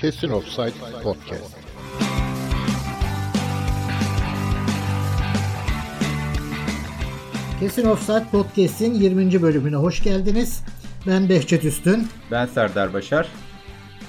Kesin Offside Podcast. Kesin Offside Podcast'in 20. bölümüne hoş geldiniz. Ben Behçet Üstün. Ben Serdar Başar.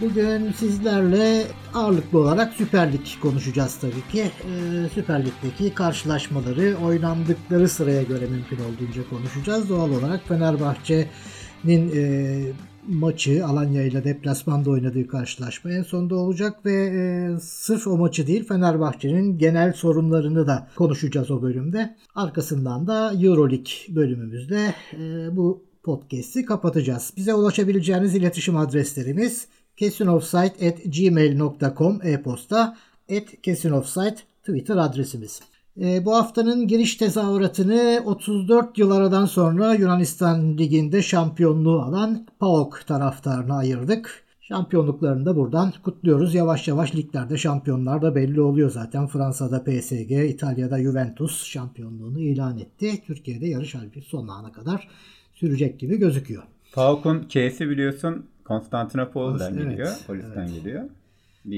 Bugün sizlerle ağırlıklı olarak Süper Lig konuşacağız tabii ki. Ee, Süper Lig'deki karşılaşmaları oynandıkları sıraya göre mümkün olduğunca konuşacağız. Doğal olarak Fenerbahçe'nin e, maçı Alanya ile deplasmanda oynadığı karşılaşma en sonda olacak ve e, sırf o maçı değil Fenerbahçe'nin genel sorunlarını da konuşacağız o bölümde. Arkasından da Euroleague bölümümüzde e, bu podcast'i kapatacağız. Bize ulaşabileceğiniz iletişim adreslerimiz kesinoffsite.gmail.com e-posta et kesinoffsite Twitter adresimiz. E, bu haftanın giriş tezahüratını 34 yıl aradan sonra Yunanistan Ligi'nde şampiyonluğu alan PAOK taraftarına ayırdık. Şampiyonluklarını da buradan kutluyoruz. Yavaş yavaş liglerde şampiyonlar da belli oluyor zaten. Fransa'da PSG, İtalya'da Juventus şampiyonluğunu ilan etti. Türkiye'de yarış halbuki son ana kadar sürecek gibi gözüküyor. PAOK'un K'si biliyorsun Konstantinopol'dan Evet, geliyor. Polisten evet. geliyor.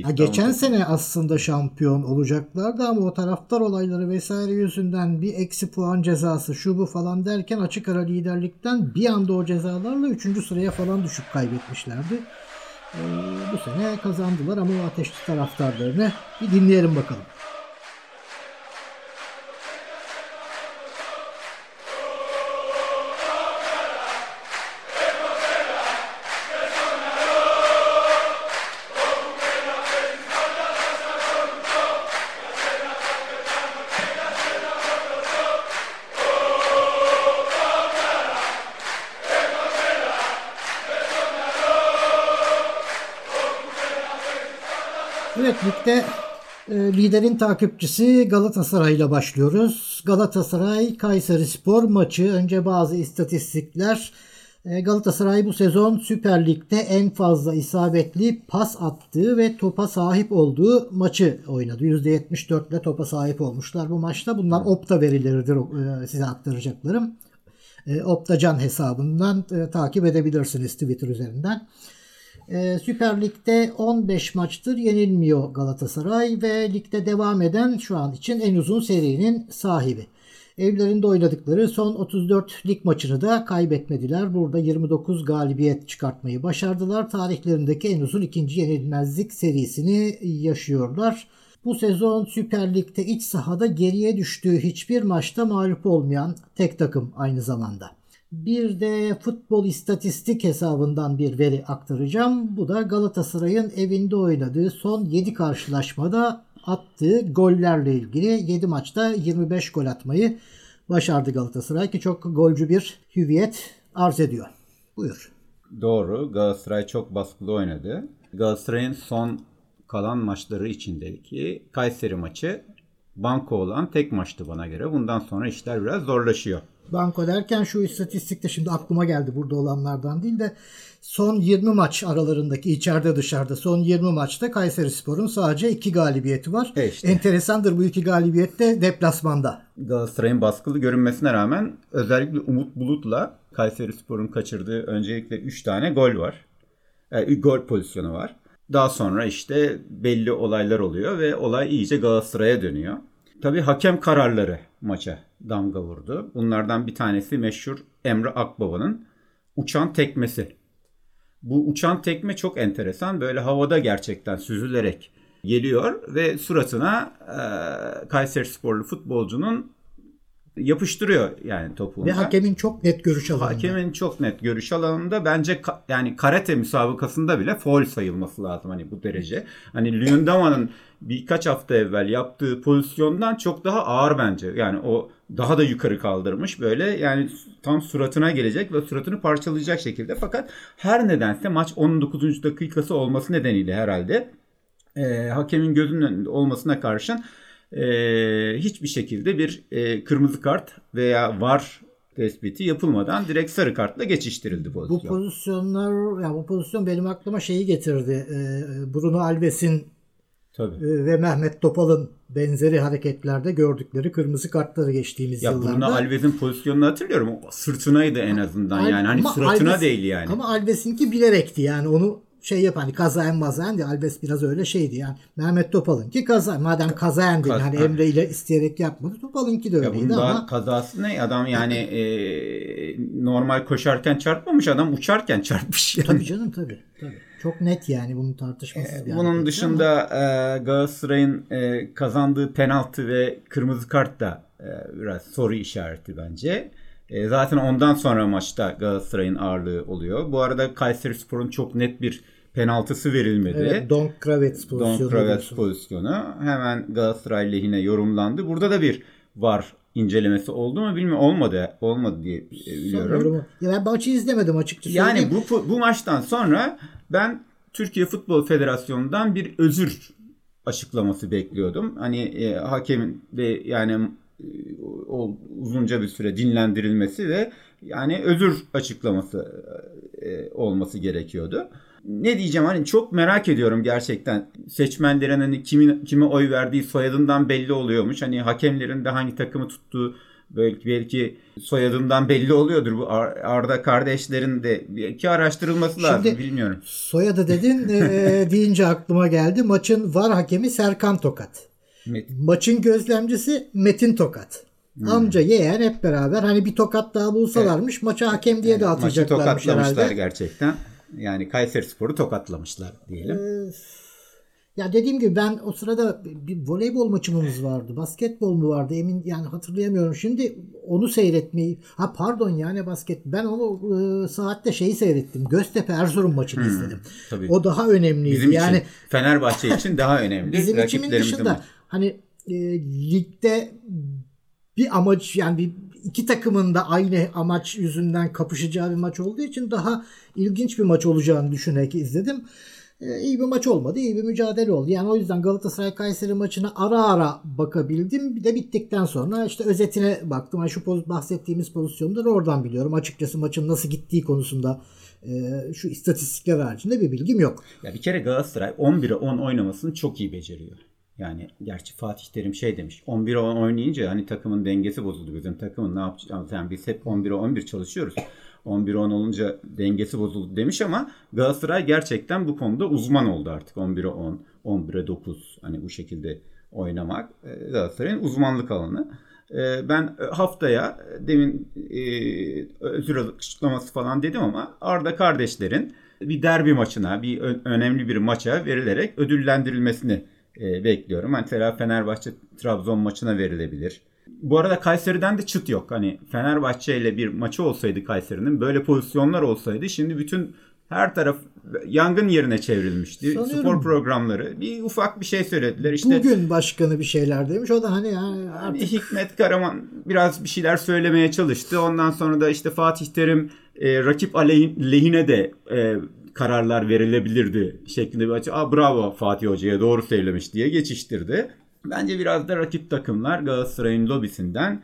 Ha, geçen İstanbul- sene aslında şampiyon olacaklardı ama o taraftar olayları vesaire yüzünden bir eksi puan cezası şu bu falan derken açık ara liderlikten bir anda o cezalarla 3. sıraya falan düşüp kaybetmişlerdi. Ee, bu sene kazandılar ama o ateşli taraftarlarını bir dinleyelim bakalım. Ligde e, liderin takipçisi Galatasaray ile başlıyoruz. Galatasaray Kayseri Spor maçı önce bazı istatistikler. E, Galatasaray bu sezon Süper Lig'de en fazla isabetli pas attığı ve topa sahip olduğu maçı oynadı. %74 ile topa sahip olmuşlar bu maçta. Bunlar Opta verileridir e, size aktaracaklarım. E, Optacan hesabından e, takip edebilirsiniz Twitter üzerinden. Ee, Süper Lig'de 15 maçtır yenilmiyor Galatasaray ve ligde devam eden şu an için en uzun serinin sahibi. Evlerinde oynadıkları son 34 lig maçını da kaybetmediler. Burada 29 galibiyet çıkartmayı başardılar. Tarihlerindeki en uzun ikinci yenilmezlik serisini yaşıyorlar. Bu sezon Süper Lig'de iç sahada geriye düştüğü hiçbir maçta mağlup olmayan tek takım aynı zamanda. Bir de futbol istatistik hesabından bir veri aktaracağım. Bu da Galatasaray'ın evinde oynadığı son 7 karşılaşmada attığı gollerle ilgili 7 maçta 25 gol atmayı başardı Galatasaray ki çok golcü bir hüviyet arz ediyor. Buyur. Doğru. Galatasaray çok baskılı oynadı. Galatasaray'ın son kalan maçları içindeki Kayseri maçı banko olan tek maçtı bana göre. Bundan sonra işler biraz zorlaşıyor. Banko derken şu istatistikte şimdi aklıma geldi burada olanlardan değil de son 20 maç aralarındaki içeride dışarıda son 20 maçta Kayseri Spor'un sadece 2 galibiyeti var. E işte. Enteresandır bu iki galibiyet de deplasmanda. Galatasaray'ın baskılı görünmesine rağmen özellikle Umut Bulut'la Kayseri Spor'un kaçırdığı öncelikle 3 tane gol var. E, gol pozisyonu var. Daha sonra işte belli olaylar oluyor ve olay iyice Galatasaray'a dönüyor. Tabii hakem kararları maça damga vurdu. Bunlardan bir tanesi meşhur Emre Akbaba'nın uçan tekmesi. Bu uçan tekme çok enteresan. Böyle havada gerçekten süzülerek geliyor ve suratına e, Kayseri sporlu futbolcunun yapıştırıyor yani topu. Ve hakemin çok net görüş alanında. Hakemin çok net görüş alanında bence ka- yani karate müsabakasında bile foul sayılması lazım hani bu derece. Hani Luyendama'nın birkaç hafta evvel yaptığı pozisyondan çok daha ağır bence. Yani o daha da yukarı kaldırmış böyle yani tam suratına gelecek ve suratını parçalayacak şekilde. Fakat her nedense maç 19. dakikası olması nedeniyle herhalde e, hakemin gözünün önünde olmasına karşın e, hiçbir şekilde bir e, kırmızı kart veya var tespiti yapılmadan direkt sarı kartla geçiştirildi Bu pozisyon. pozisyonlar ya bu pozisyon benim aklıma şeyi getirdi. Ee, Bruno Alves'in Tabii. e, ve Mehmet Topal'ın benzeri hareketlerde gördükleri kırmızı kartları geçtiğimiz Ya yıllarda. Bruno Alves'in pozisyonunu hatırlıyorum. O sırtınaydı en azından Al- yani. Hani suratına Alves- değil yani. Ama Alves'inki bilerekti yani onu şey yap hani kazayan mazayan diye Albes biraz öyle şeydi yani. Mehmet Topal'ın ki kaza madem kazayan değil hani ha. Emre ile isteyerek yapmadı. Topal'ınki de Ya öyleydi daha ama kazası ne? Adam yani e, normal koşarken çarpmamış adam uçarken çarpmış. Yani. tabii canım tabii. tabii. Çok net yani bunun tartışmasız bir Bunun dışında e, Galatasaray'ın e, kazandığı penaltı ve kırmızı kart da e, biraz soru işareti bence. E, zaten ondan sonra maçta Galatasaray'ın ağırlığı oluyor. Bu arada Kayserispor'un çok net bir penaltısı verilmedi. Evet, Don Kravets pozisyonu. Don Kravets pozisyonu hemen Galatasaray lehine yorumlandı. Burada da bir var incelemesi oldu mu bilmiyorum. Olmadı. Olmadı diye e, biliyorum. Ya ben maçı izlemedim açıkçası. Yani söyleyeyim. bu bu maçtan sonra ben Türkiye Futbol Federasyonu'ndan bir özür açıklaması bekliyordum. Hani e, hakemin de yani e, o uzunca bir süre dinlendirilmesi ve yani özür açıklaması e, olması gerekiyordu. Ne diyeceğim hani çok merak ediyorum gerçekten. Seçmenlerin hani kimin kime oy verdiği soyadından belli oluyormuş. Hani hakemlerin de hangi takımı tuttuğu belki belki soyadından belli oluyordur. Bu Ar- Arda kardeşlerin de belki araştırılması lazım Şimdi- bilmiyorum. Soyadı dedin e, deyince aklıma geldi. Maçın var hakemi Serkan Tokat. Met- Maçın gözlemcisi Metin Tokat. Hmm. Amca yeğen hep beraber hani bir tokat daha bulsalarmış maça hakem diye de Maçı atacaklarmış tokatlamışlar herhalde. gerçekten. Yani Kayseri Spor'u tokatlamışlar diyelim. Ya dediğim gibi ben o sırada bir voleybol maçımız vardı. Basketbol mu vardı emin yani hatırlayamıyorum. Şimdi onu seyretmeyi ha pardon yani basket ben onu e, saatte şeyi seyrettim. Göztepe Erzurum maçını izledim. Hmm, tabii. O daha önemliydi. Bizim yani için Fenerbahçe için daha önemli. bizim Rakiplerimizin dışında maçı. hani e, ligde bir amaç yani bir iki takımın da aynı amaç yüzünden kapışacağı bir maç olduğu için daha ilginç bir maç olacağını düşünerek izledim. E, iyi bir maç olmadı. iyi bir mücadele oldu. Yani o yüzden Galatasaray Kayseri maçına ara ara bakabildim. Bir de bittikten sonra işte özetine baktım. Yani şu bahsettiğimiz pozisyonları oradan biliyorum. Açıkçası maçın nasıl gittiği konusunda e, şu istatistikler haricinde bir bilgim yok. Ya bir kere Galatasaray 11'e 10 oynamasını çok iyi beceriyor. Yani gerçi Fatih Terim şey demiş. 11'e 10 oynayınca hani takımın dengesi bozuldu. Bizim takımın ne yapacağız? Yani biz hep 11'e 11 çalışıyoruz. 11'e 10 olunca dengesi bozuldu demiş ama Galatasaray gerçekten bu konuda uzman oldu artık. 11'e 10, 11'e 9 hani bu şekilde oynamak e, Galatasaray'ın uzmanlık alanı. E, Ben haftaya demin e, özür açıklaması falan dedim ama Arda kardeşlerin bir derbi maçına, bir önemli bir maça verilerek ödüllendirilmesini e, bekliyorum. Mesela Fenerbahçe Trabzon maçına verilebilir. Bu arada Kayseri'den de çıt yok. Hani Fenerbahçe ile bir maçı olsaydı Kayseri'nin böyle pozisyonlar olsaydı şimdi bütün her taraf yangın yerine çevrilmişti. Sanıyorum- Spor programları bir ufak bir şey söylediler. İşte Bugün başkanı bir şeyler demiş. O da hani yani Hani artık Hikmet Karaman biraz bir şeyler söylemeye çalıştı. Ondan sonra da işte Fatih Terim e, rakip aleyhin, lehine de e, kararlar verilebilirdi şeklinde bir açı. Aa, bravo Fatih Hoca'ya doğru söylemiş diye geçiştirdi. Bence biraz da rakip takımlar Galatasaray'ın lobisinden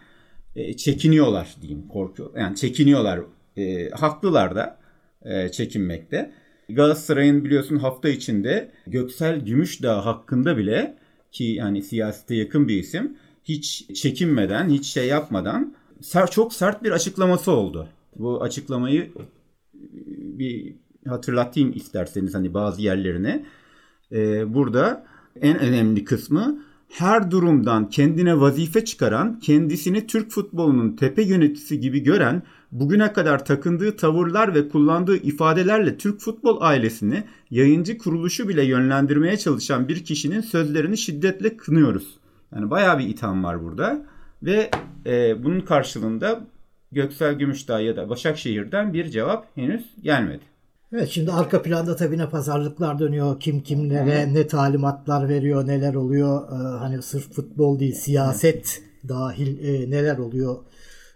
e, çekiniyorlar diyeyim korkuyor. Yani çekiniyorlar. E, haklılar da e, çekinmekte. Galatasaray'ın biliyorsun hafta içinde Göksel Gümüşdağ hakkında bile ki yani siyasete yakın bir isim hiç çekinmeden, hiç şey yapmadan ser, çok sert bir açıklaması oldu. Bu açıklamayı e, bir hatırlatayım isterseniz hani bazı yerlerine. Ee, burada en önemli kısmı her durumdan kendine vazife çıkaran, kendisini Türk futbolunun tepe yöneticisi gibi gören, bugüne kadar takındığı tavırlar ve kullandığı ifadelerle Türk futbol ailesini yayıncı kuruluşu bile yönlendirmeye çalışan bir kişinin sözlerini şiddetle kınıyoruz. Yani bayağı bir itham var burada ve e, bunun karşılığında Göksel Gümüşdağ ya da Başakşehir'den bir cevap henüz gelmedi. Evet şimdi arka planda tabii ne pazarlıklar dönüyor. Kim kimlere ne talimatlar veriyor, neler oluyor. Ee, hani sırf futbol değil, siyaset dahil e, neler oluyor.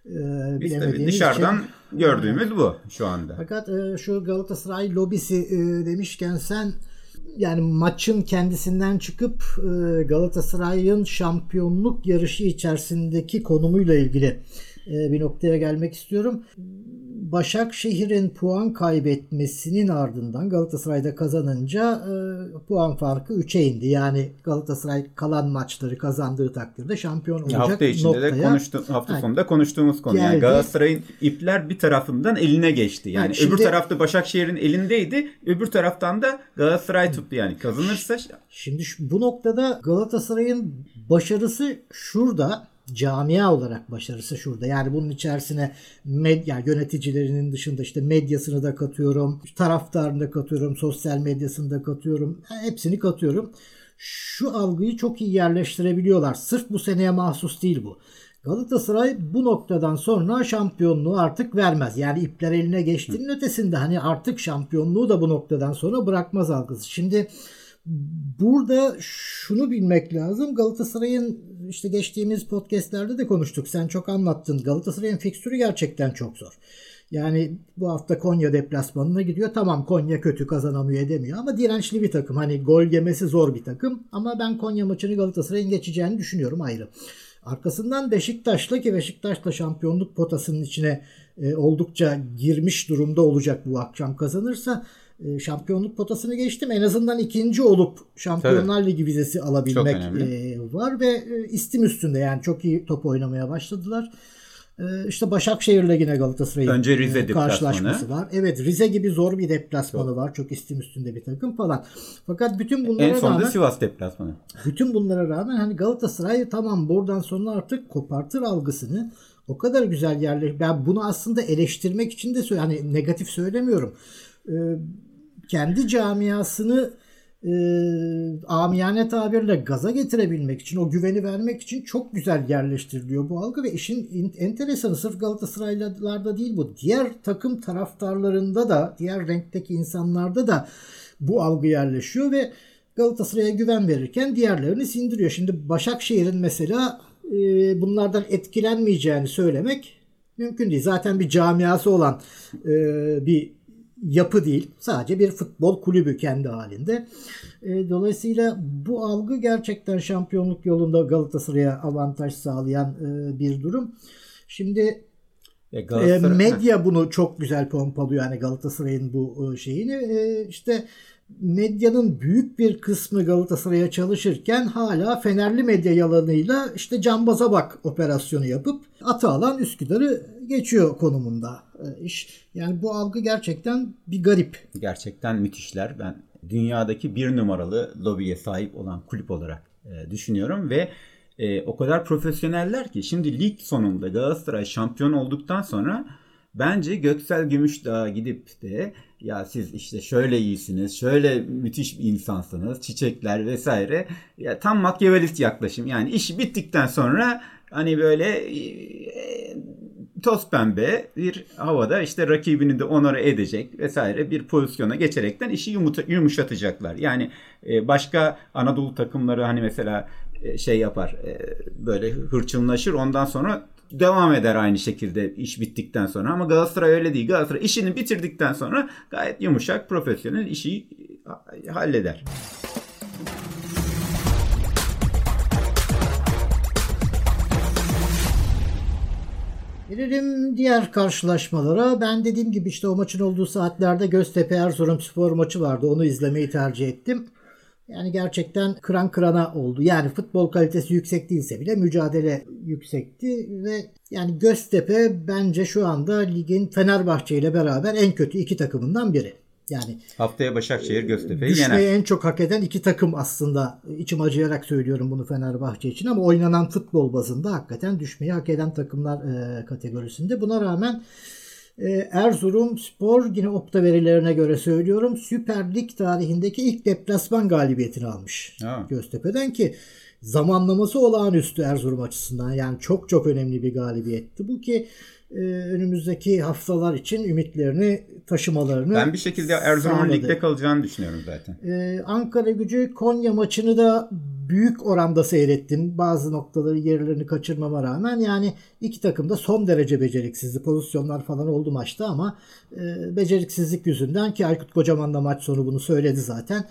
Ee, Biz tabii dışarıdan için. gördüğümüz bu şu anda. Fakat e, şu Galatasaray lobisi e, demişken sen yani maçın kendisinden çıkıp e, Galatasaray'ın şampiyonluk yarışı içerisindeki konumuyla ilgili e, bir noktaya gelmek istiyorum. Başakşehir'in puan kaybetmesinin ardından Galatasaray'da kazanınca e, puan farkı 3'e indi. Yani Galatasaray kalan maçları kazandığı takdirde şampiyon olacak hafta içinde noktaya. de konuştu, hafta Ha, sonunda konuştuğumuz konu. Yani. Galatasaray'ın ipler bir tarafından eline geçti. Yani Ha, şimdi- öbür tarafta Başakşehir'in elindeydi. Öbür taraftan da Galatasaray tuttu. Yani kazanırsa Şimdi bu noktada Galatasaray'ın başarısı şurada. Camia olarak başarısı şurada. Yani bunun içerisine medya yöneticilerinin dışında işte medyasını da katıyorum. Taraftarını da katıyorum. Sosyal medyasını da katıyorum. Hepsini katıyorum. Şu algıyı çok iyi yerleştirebiliyorlar. Sırf bu seneye mahsus değil bu. Galatasaray bu noktadan sonra şampiyonluğu artık vermez. Yani ipler eline geçtiğinin ötesinde hani artık şampiyonluğu da bu noktadan sonra bırakmaz algısı. Şimdi burada şunu bilmek lazım. Galatasaray'ın işte geçtiğimiz podcastlerde de konuştuk. Sen çok anlattın. Galatasaray'ın fikstürü gerçekten çok zor. Yani bu hafta Konya deplasmanına gidiyor. Tamam Konya kötü kazanamıyor edemiyor ama dirençli bir takım. Hani gol yemesi zor bir takım. Ama ben Konya maçını Galatasaray'ın geçeceğini düşünüyorum ayrı. Arkasından Beşiktaş'la ki Beşiktaş'la şampiyonluk potasının içine e, oldukça girmiş durumda olacak bu akşam kazanırsa şampiyonluk potasını geçtim. En azından ikinci olup Şampiyonlar Ligi vizesi alabilmek Çok e, var ve e, istim üstünde yani çok iyi top oynamaya başladılar. E, işte Başakşehir'le yine Galatasaray'ın Önce Rize e, deplasmanı. karşılaşması var. Evet Rize gibi zor bir deplasmanı var. Çok istim üstünde bir takım falan. Fakat bütün bunlara en sonunda rağmen Sivas deplasmanı. bütün bunlara rağmen hani Galatasaray tamam buradan sonra artık kopartır algısını o kadar güzel yerler. Ben bunu aslında eleştirmek için de hani negatif söylemiyorum. Kendi camiasını e, amiyane tabirle gaza getirebilmek için, o güveni vermek için çok güzel yerleştiriliyor bu algı ve işin in- enteresanı sırf Galatasaraylılarda değil bu. Diğer takım taraftarlarında da, diğer renkteki insanlarda da bu algı yerleşiyor ve Galatasaray'a güven verirken diğerlerini sindiriyor. Şimdi Başakşehir'in mesela e, bunlardan etkilenmeyeceğini söylemek mümkün değil. Zaten bir camiası olan e, bir yapı değil. Sadece bir futbol kulübü kendi halinde. E, dolayısıyla bu algı gerçekten şampiyonluk yolunda Galatasaray'a avantaj sağlayan e, bir durum. Şimdi E, e, Galatasaray- medya bunu çok güzel pompalıyor yani Galatasaray'ın bu şeyini. İşte medyanın büyük bir kısmı Galatasaray'a çalışırken hala Fenerli medya yalanıyla işte cambaza bak operasyonu yapıp atı alan Üsküdar'ı geçiyor konumunda e, iş. Yani bu algı gerçekten bir garip. gerçekten müthişler. Ben dünyadaki bir numaralı lobiye sahip olan kulüp olarak e, düşünüyorum ve e, o kadar profesyoneller ki şimdi lig sonunda Galatasaray şampiyon olduktan sonra bence Göksel Gümüşdağ'a gidip de ya siz işte şöyle iyisiniz, şöyle müthiş bir insansınız, çiçekler vesaire. Ya tam makyavelist yaklaşım. Yani iş bittikten sonra hani böyle e, toz pembe bir havada işte rakibini de onore edecek vesaire bir pozisyona geçerekten işi yumuşatacaklar. Yani e, başka Anadolu takımları hani mesela e, şey yapar e, böyle hırçınlaşır ondan sonra devam eder aynı şekilde iş bittikten sonra ama Galatasaray öyle değil. Galatasaray işini bitirdikten sonra gayet yumuşak profesyonel işi e, halleder. Gelelim diğer karşılaşmalara. Ben dediğim gibi işte o maçın olduğu saatlerde Göztepe Erzurum spor maçı vardı. Onu izlemeyi tercih ettim. Yani gerçekten kıran kırana oldu. Yani futbol kalitesi yüksek değilse bile mücadele yüksekti ve yani Göztepe bence şu anda ligin Fenerbahçe ile beraber en kötü iki takımından biri. Yani Haftaya Başakşehir Göztepe'yi yener. en çok hak eden iki takım aslında. İçim acıyarak söylüyorum bunu Fenerbahçe için ama oynanan futbol bazında hakikaten düşmeyi hak eden takımlar e, kategorisinde. Buna rağmen Erzurum Spor yine opta verilerine göre söylüyorum Süper Lig tarihindeki ilk deplasman galibiyetini almış. Ha. Göztepe'den ki zamanlaması olağanüstü Erzurum açısından. Yani çok çok önemli bir galibiyetti. Bu ki önümüzdeki haftalar için ümitlerini taşımalarını Ben bir şekilde Erzurum'un sağladı. ligde kalacağını düşünüyorum zaten. Ee, Ankara gücü Konya maçını da büyük oranda seyrettim. Bazı noktaları yerlerini kaçırmama rağmen yani iki takım da son derece beceriksizdi. Pozisyonlar falan oldu maçta ama e, beceriksizlik yüzünden ki Aykut Kocaman da maç sonu bunu söyledi zaten.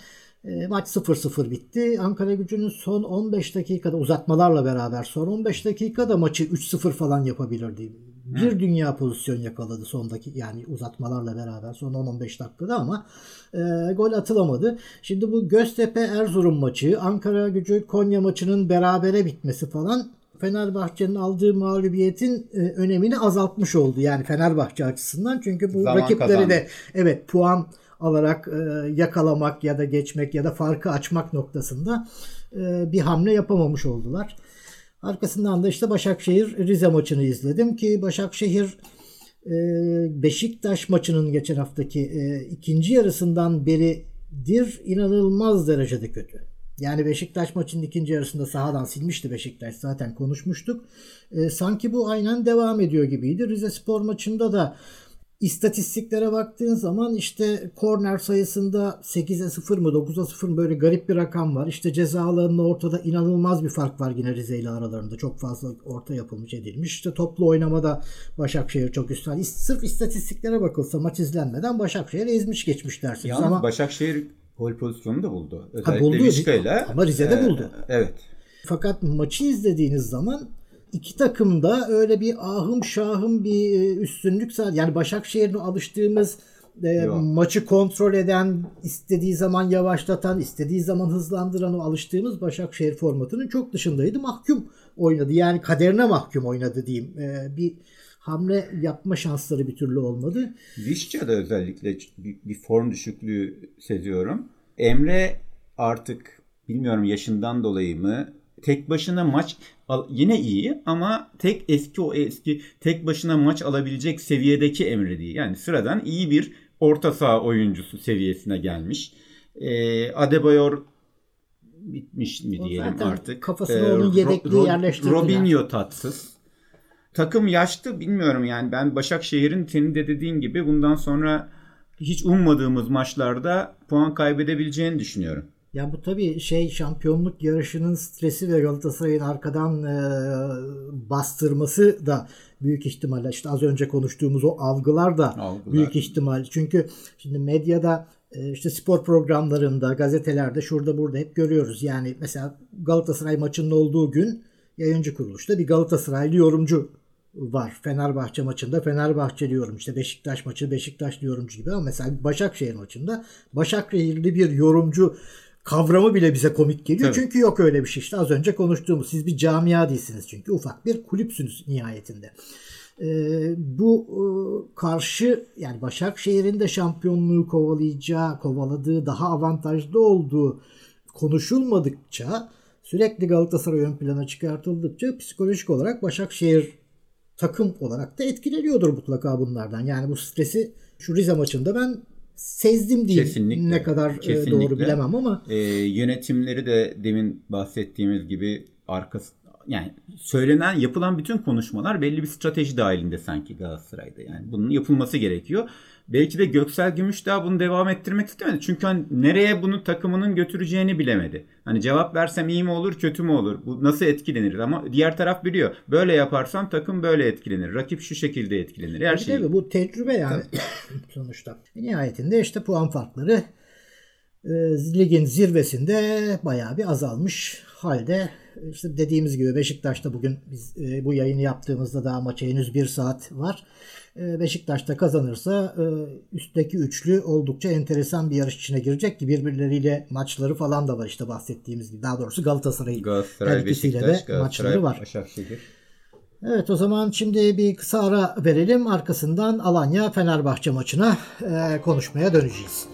E, maç 0-0 bitti. Ankara gücünün son 15 dakikada uzatmalarla beraber son 15 dakikada maçı 3-0 falan yapabilirdi. Bir dünya pozisyon yakaladı sondaki yani uzatmalarla beraber son 10-15 dakikada ama e, gol atılamadı. Şimdi bu Göztepe Erzurum maçı, Ankara Gücü Konya maçının berabere bitmesi falan Fenerbahçe'nin aldığı mağlubiyetin e, önemini azaltmış oldu. Yani Fenerbahçe açısından çünkü bu Zaman rakipleri kazandı. de evet puan alarak e, yakalamak ya da geçmek ya da farkı açmak noktasında e, bir hamle yapamamış oldular. Arkasından da işte Başakşehir Rize maçını izledim ki Başakşehir e, Beşiktaş maçının geçen haftaki e, ikinci yarısından beridir inanılmaz derecede kötü. Yani Beşiktaş maçının ikinci yarısında sahadan silmişti Beşiktaş zaten konuşmuştuk. E, sanki bu aynen devam ediyor gibiydi. Rize Spor maçında da istatistiklere baktığın zaman işte korner sayısında 8'e 0 mı 9'a 0 mı böyle garip bir rakam var. İşte ceza alanında ortada inanılmaz bir fark var yine Rize ile aralarında. Çok fazla orta yapılmış edilmiş. İşte toplu oynamada Başakşehir çok. İst- Sırf istatistiklere bakılsa maç izlenmeden Başakşehir ezmiş geçmiş dersiniz. Yalnız Ama Başakşehir gol pozisyonu da buldu. Özellikle buldu. Vişka'yla. Ama Rize'de e, buldu. Evet. Fakat maçı izlediğiniz zaman iki takım da öyle bir ahım şahım bir e, üstünlük yani Başakşehir'in alıştığımız e, Yok. maçı kontrol eden, istediği zaman yavaşlatan, istediği zaman hızlandıran o alıştığımız Başakşehir formatının çok dışındaydı. Mahkum oynadı. Yani kaderine mahkum oynadı diyeyim. E, bir hamle yapma şansları bir türlü olmadı. Vişça'da özellikle bir, bir form düşüklüğü seziyorum. Emre artık bilmiyorum yaşından dolayı mı tek başına maç yine iyi ama tek eski o eski tek başına maç alabilecek seviyedeki Emre değil. Yani sıradan iyi bir orta saha oyuncusu seviyesine gelmiş. Ee, Adebayor bitmiş mi O diyelim artık. kafasına Ee, onun yedekliği Ro- yerleştirdiler. Robinho tatsız. Takım yaşlı bilmiyorum yani ben Başakşehir'in senin de dediğin gibi bundan sonra hiç ummadığımız maçlarda puan kaybedebileceğini düşünüyorum. Ya bu tabii şey şampiyonluk yarışının stresi ve Galatasaray'ın arkadan e, bastırması da büyük ihtimalle işte az önce konuştuğumuz o algılar da Algılar. büyük ihtimal. Çünkü şimdi medyada işte spor programlarında, gazetelerde şurada burada hep görüyoruz. Yani mesela Galatasaray maçının olduğu gün yayıncı kuruluşta bir Galatasaraylı yorumcu var. Fenerbahçe maçında Fenerbahçeli yorum işte Beşiktaş maçı Beşiktaşlı yorumcu gibi ama mesela Başakşehir maçında Başakşehirli bir yorumcu kavramı bile bize komik geliyor. Tabii. Çünkü yok öyle bir şey işte az önce konuştuğumuz. Siz bir camia değilsiniz çünkü ufak bir kulüpsünüz nihayetinde. Ee, bu e, karşı yani Başakşehir'in de şampiyonluğu kovalayacağı, kovaladığı daha avantajlı olduğu konuşulmadıkça sürekli Galatasaray ön plana çıkartıldıkça psikolojik olarak Başakşehir takım olarak da etkileniyordur mutlaka bunlardan. Yani bu stresi şu Rize maçında ben sezdim diyeyim. Kesinlikle. Ne kadar e, Kesinlikle. doğru bilemem ama Ee, yönetimleri de demin bahsettiğimiz gibi arkası yani söylenen yapılan bütün konuşmalar belli bir strateji dahilinde sanki Galatasaray'da. Yani bunun yapılması gerekiyor. Belki de Göksel Gümüşdağ bunu devam ettirmek istemedi. Çünkü hani nereye bunu takımının götüreceğini bilemedi. Hani cevap versem iyi mi olur kötü mü olur? Bu nasıl etkilenir? Ama diğer taraf biliyor. Böyle yaparsam takım böyle etkilenir. Rakip şu şekilde etkilenir. Her şey. Tabii bu tecrübe yani sonuçta. Nihayetinde işte puan farkları e, ligin zirvesinde bayağı bir azalmış halde. İşte dediğimiz gibi Beşiktaş'ta bugün biz e, bu yayını yaptığımızda daha maça henüz bir saat var. E, Beşiktaş'ta kazanırsa e, üstteki üçlü oldukça enteresan bir yarış içine girecek ki birbirleriyle maçları falan da var işte bahsettiğimiz gibi. Daha doğrusu Galatasaray'ın her Galatasaray, ikisiyle Beşiktaş, de Galatasaray, maçları var. Başakşehir. Evet o zaman şimdi bir kısa ara verelim. Arkasından Alanya Fenerbahçe maçına e, konuşmaya döneceğiz.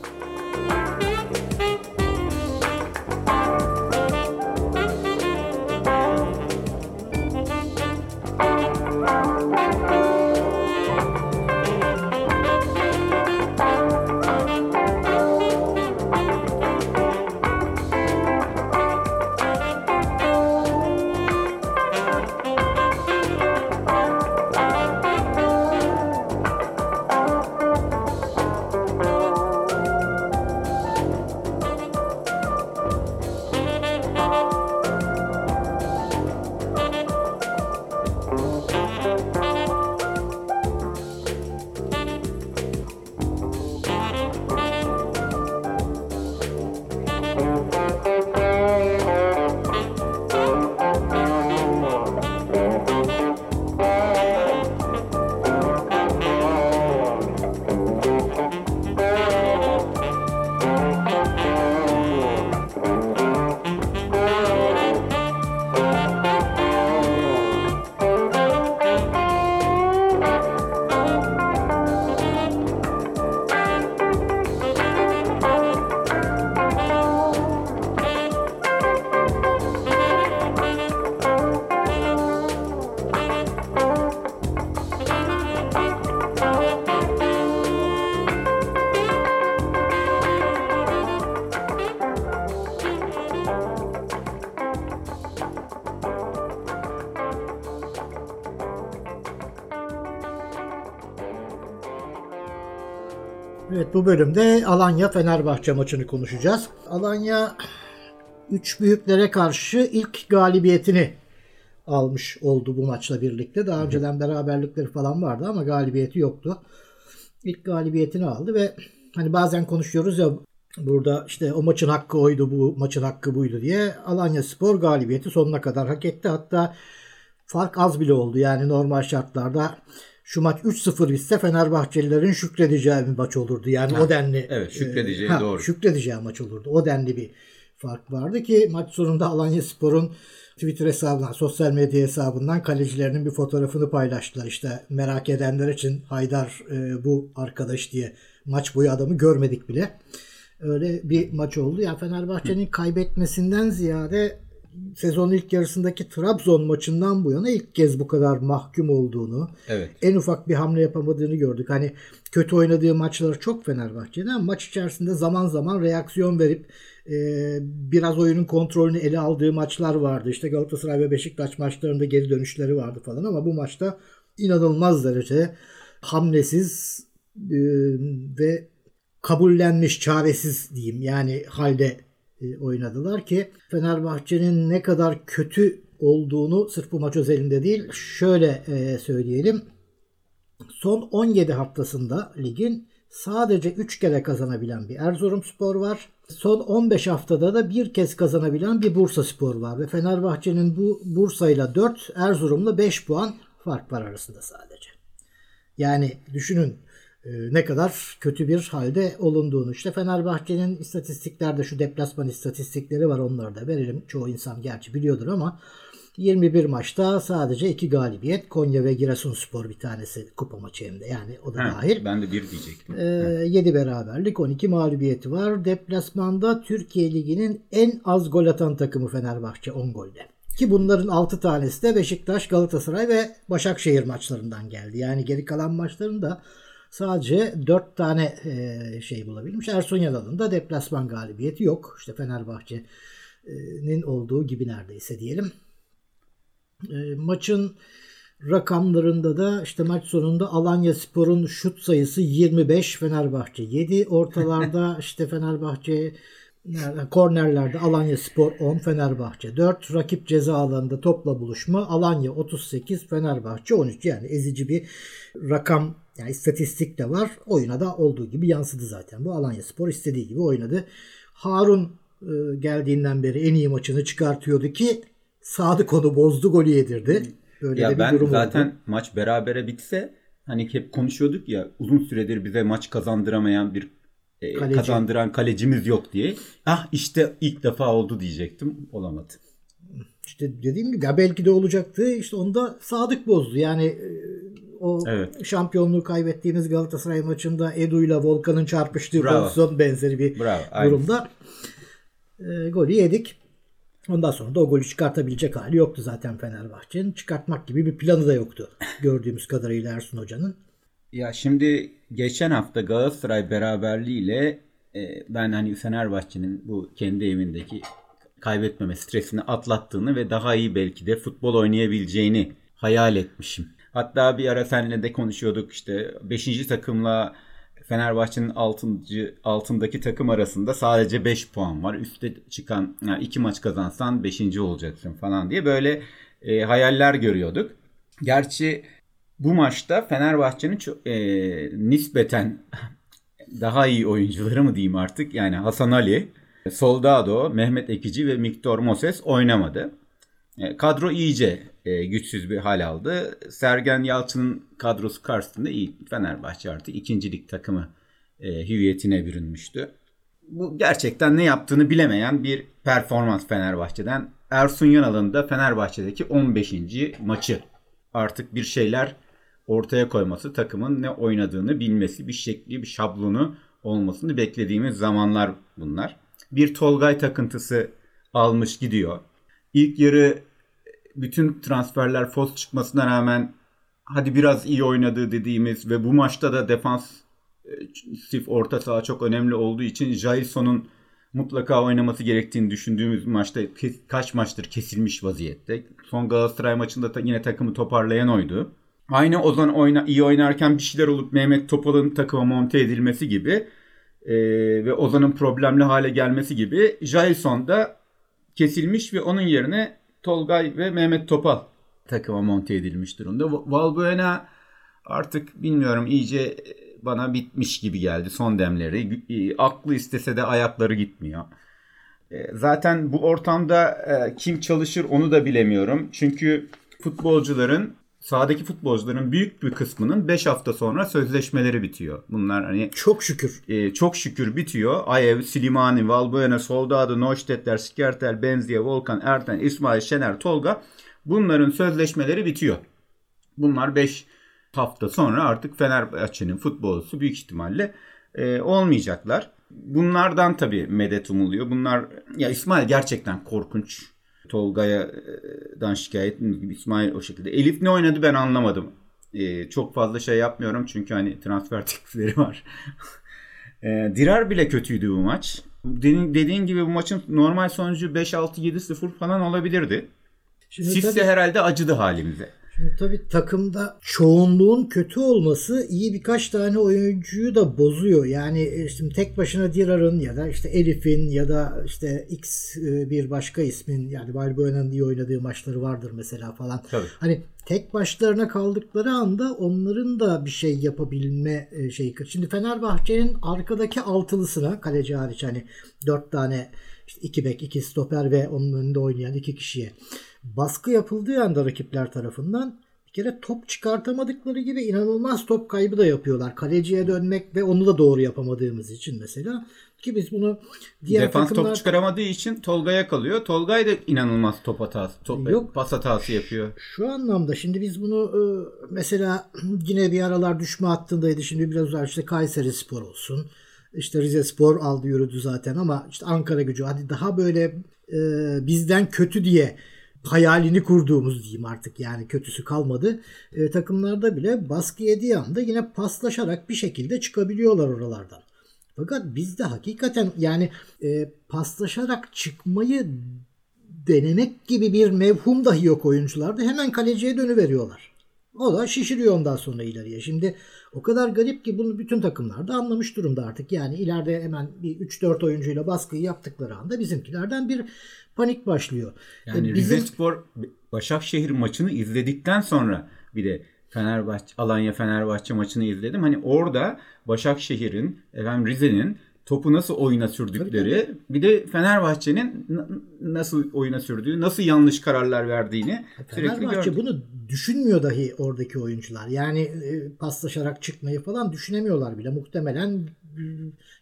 Evet bu bölümde Alanya Fenerbahçe maçını konuşacağız. Alanya üç büyüklere karşı ilk galibiyetini almış oldu bu maçla birlikte. Daha önceden beraberlikleri falan vardı ama galibiyeti yoktu. İlk galibiyetini aldı ve hani bazen konuşuyoruz ya burada işte o maçın hakkı oydu bu maçın hakkı buydu diye Alanya Spor galibiyeti sonuna kadar hak etti. Hatta fark az bile oldu. Yani normal şartlarda şu maç 3-0 bitse Fenerbahçelilerin şükredeceği bir maç olurdu. Yani Ha, o denli. evet, şükredeceği, ha, doğru. Şükredeceği maç olurdu. O denli bir fark vardı ki maç sonunda Alanya Spor'un Twitter hesabından, sosyal medya hesabından kalecilerinin bir fotoğrafını paylaştılar. İşte merak edenler için Haydar e, bu arkadaş diye maç boyu adamı görmedik bile. Öyle bir maç oldu. Yani Fenerbahçe'nin kaybetmesinden ziyade sezonun ilk yarısındaki Trabzon maçından bu yana ilk kez bu kadar mahkum olduğunu, Evet. en ufak bir hamle yapamadığını gördük. Hani kötü oynadığı maçları çok Fenerbahçe'de ama maç içerisinde zaman zaman reaksiyon verip e, biraz oyunun kontrolünü ele aldığı maçlar vardı. İşte Galatasaray ve Beşiktaş maçlarında geri dönüşleri vardı falan ama bu maçta inanılmaz derecede hamlesiz e, ve kabullenmiş çaresiz diyeyim yani halde oynadılar ki Fenerbahçe'nin ne kadar kötü olduğunu sırf bu maç özelinde değil şöyle e, söyleyelim. Son 17 haftasında ligin sadece 3 kere kazanabilen bir Erzurumspor var. Son 15 haftada da bir kez kazanabilen bir Bursa Spor var ve Fenerbahçe'nin bu Bursa'yla 4, Erzurum'la 5 puan fark var arasında sadece. Yani düşünün e, ne kadar kötü bir halde olunduğunu. İşte Fenerbahçe'nin istatistiklerde şu deplasman istatistikleri var onları da verelim. Çoğu insan gerçi biliyordur ama 21 maçta sadece 2 galibiyet. Konya ve Giresunspor bir tanesi kupa maçı hem de yani o da Ha, dahil. ben de bir diyecektim. 7 beraberlik 12 mağlubiyeti var. Deplasmanda Türkiye Ligi'nin en az gol atan takımı Fenerbahçe 10 golde. Ki bunların 6 tanesi de Beşiktaş, Galatasaray ve Başakşehir maçlarından geldi. Yani geri kalan maçlarında sadece 4 tane e, şey bulabilmiş. Ersun Yanal'ın da deplasman galibiyeti yok. İşte Fenerbahçe'nin olduğu gibi neredeyse diyelim. E, maçın rakamlarında da işte maç sonunda Alanya Spor'un şut sayısı 25, Fenerbahçe 7. Ortalarda işte Fenerbahçe kornerlerde Alanya Spor 10, Fenerbahçe 4. Rakip ceza alanında topla buluşma Alanya 38, Fenerbahçe 13. Yani ezici bir rakam yani istatistik de var. Oyuna da olduğu gibi yansıdı zaten. Bu Alanya Spor istediği gibi oynadı. Harun e, geldiğinden beri en iyi maçını çıkartıyordu ki Sadık onu bozdu golü yedirdi. Böyle de Ya bir ben durum zaten oldu. maç berabere bitse hani hep konuşuyorduk ya uzun süredir bize maç kazandıramayan bir e, Kaleci. kazandıran kalecimiz yok diye. Ah işte ilk defa oldu diyecektim. Olamadı. İşte dediğim gibi ya belki de olacaktı. İşte onu da Sadık bozdu. Yani e, o Evet. şampiyonluğu kaybettiğimiz Galatasaray maçında Edu ile Volkan'ın çarpıştığı Bravo. pozisyon benzeri bir Bravo. Aynen. durumda e, golü yedik. Ondan sonra da o golü çıkartabilecek hali yoktu zaten Fenerbahçe'nin. Çıkartmak gibi bir planı da yoktu. Gördüğümüz kadarıyla Ersun Hoca'nın. Ya şimdi geçen hafta Galatasaray beraberliğiyle e, ben hani Fenerbahçe'nin bu kendi evindeki kaybetmeme stresini atlattığını ve daha iyi belki de futbol oynayabileceğini hayal etmişim. Hatta bir ara seninle de konuşuyorduk işte 5. takımla Fenerbahçe'nin 6. altındaki takım arasında sadece 5 puan var. Üste çıkan yani maç kazansan 5. olacaksın falan diye böyle e, hayaller görüyorduk. Gerçi bu maçta Fenerbahçe'nin e, nispeten daha iyi oyuncuları mı diyeyim artık yani Hasan Ali, Soldado, Mehmet Ekici ve Miktor Moses oynamadı. E, kadro iyice e, güçsüz bir hal aldı. Sergen Yalçın'ın kadrosu karşısında iyi Fenerbahçe artık ikincilik takımı e, hüviyetine bürünmüştü. Bu gerçekten ne yaptığını bilemeyen bir performans Fenerbahçe'den. Ersun Yanal'ın da Fenerbahçe'deki 15. maçı. Artık bir şeyler ortaya koyması, takımın ne oynadığını bilmesi, bir şekli, bir şablonu olmasını beklediğimiz zamanlar bunlar. Bir Tolgay takıntısı almış gidiyor. İlk yarı bütün transferler fos çıkmasına rağmen hadi biraz iyi oynadığı dediğimiz ve bu maçta da defans sif orta saha çok önemli olduğu için Jailson'un mutlaka oynaması gerektiğini düşündüğümüz maçta kaç maçtır kesilmiş vaziyette. Son Galatasaray maçında da yine takımı toparlayan oydu. aynı Ozan oyna, iyi oynarken bir şeyler olup Mehmet Topal'ın takıma monte edilmesi gibi e, ve Ozan'ın problemli hale gelmesi gibi Jailson da kesilmiş ve onun yerine Tolgay ve Mehmet Topal takıma monte edilmiş durumda. Valbuena artık bilmiyorum iyice bana bitmiş gibi geldi son demleri. E, aklı istese de ayakları gitmiyor. E, zaten bu ortamda e, kim çalışır onu da bilemiyorum. Çünkü futbolcuların sahadaki futbolcuların büyük bir kısmının 5 hafta sonra sözleşmeleri bitiyor. Bunlar hani çok şükür e, çok şükür bitiyor. Ayev, Slimani, Valbuena, Soldado, Neustetler, Skertel, Benziye, Volkan, Erten, İsmail, Şener, Tolga bunların sözleşmeleri bitiyor. Bunlar 5 hafta sonra artık Fenerbahçe'nin futbolcusu büyük ihtimalle e, olmayacaklar. Bunlardan tabii medet umuluyor. Bunlar ya İsmail gerçekten korkunç. Tolga'dan şikayet gibi İsmail o şekilde. Elif ne oynadı ben anlamadım. E, çok fazla şey yapmıyorum çünkü hani transfer teklifleri var. e, Dirar bile kötüydü bu maç. Dediğin, dediğin gibi bu maçın normal sonucu 5-6-7-0 falan olabilirdi. Şimdi Sis de herhalde acıdı halimize. Şimdi tabii takımda çoğunluğun kötü olması iyi birkaç tane oyuncuyu da bozuyor. Yani e, şimdi tek başına Dirar'ın ya da işte Elif'in ya da işte X e, bir başka ismin yani Balbuena'nın iyi oynadığı maçları vardır mesela falan. Tabii. Hani tek başlarına kaldıkları anda onların da bir şey yapabilme e, şeyi. Şimdi Fenerbahçe'nin arkadaki altılısına kaleci hariç hani dört tane işte iki bek, iki stoper ve onun önünde oynayan iki kişiye baskı yapıldığı anda rakipler tarafından bir kere top çıkartamadıkları gibi inanılmaz top kaybı da yapıyorlar. Kaleciye dönmek ve onu da doğru yapamadığımız için mesela. Ki biz bunu diğer Defans takımlar... top çıkaramadığı için Tolga'ya kalıyor. Tolgay da inanılmaz top hatası, top, Yok, pas hatası yapıyor. Şu anlamda şimdi biz bunu e, mesela yine bir aralar düşme hattındaydı. Şimdi biraz uzak işte Kayseri Spor olsun. İşte Rize Spor aldı yürüdü zaten ama işte Ankara gücü hadi daha böyle e, bizden kötü diye hayalini kurduğumuz diyeyim artık yani kötüsü kalmadı. E, takımlarda bile baskı yediği anda yine paslaşarak bir şekilde çıkabiliyorlar oralardan. Fakat bizde hakikaten yani e, paslaşarak çıkmayı denemek gibi bir mevhum dahi yok oyuncularda. Hemen kaleciye dönüveriyorlar. O da şişiriyor ondan sonra ileriye. Şimdi o kadar garip ki bunu bütün takımlarda anlamış durumda artık. Yani ileride hemen bir 3-4 oyuncuyla baskıyı yaptıkları anda bizimkilerden bir panik başlıyor. Yani e, Bizim... Rize Spor Başakşehir maçını izledikten sonra bir de Fenerbahçe Alanya Fenerbahçe maçını izledim. Hani orada Başakşehir'in, efendim Rize'nin topu nasıl oyuna sürdükleri, bir de Fenerbahçe'nin nasıl oyuna sürdüğü, nasıl yanlış kararlar verdiğini Fenerbahçe bunu düşünmüyor dahi oradaki oyuncular. Yani e, paslaşarak çıkmayı falan düşünemiyorlar bile. Muhtemelen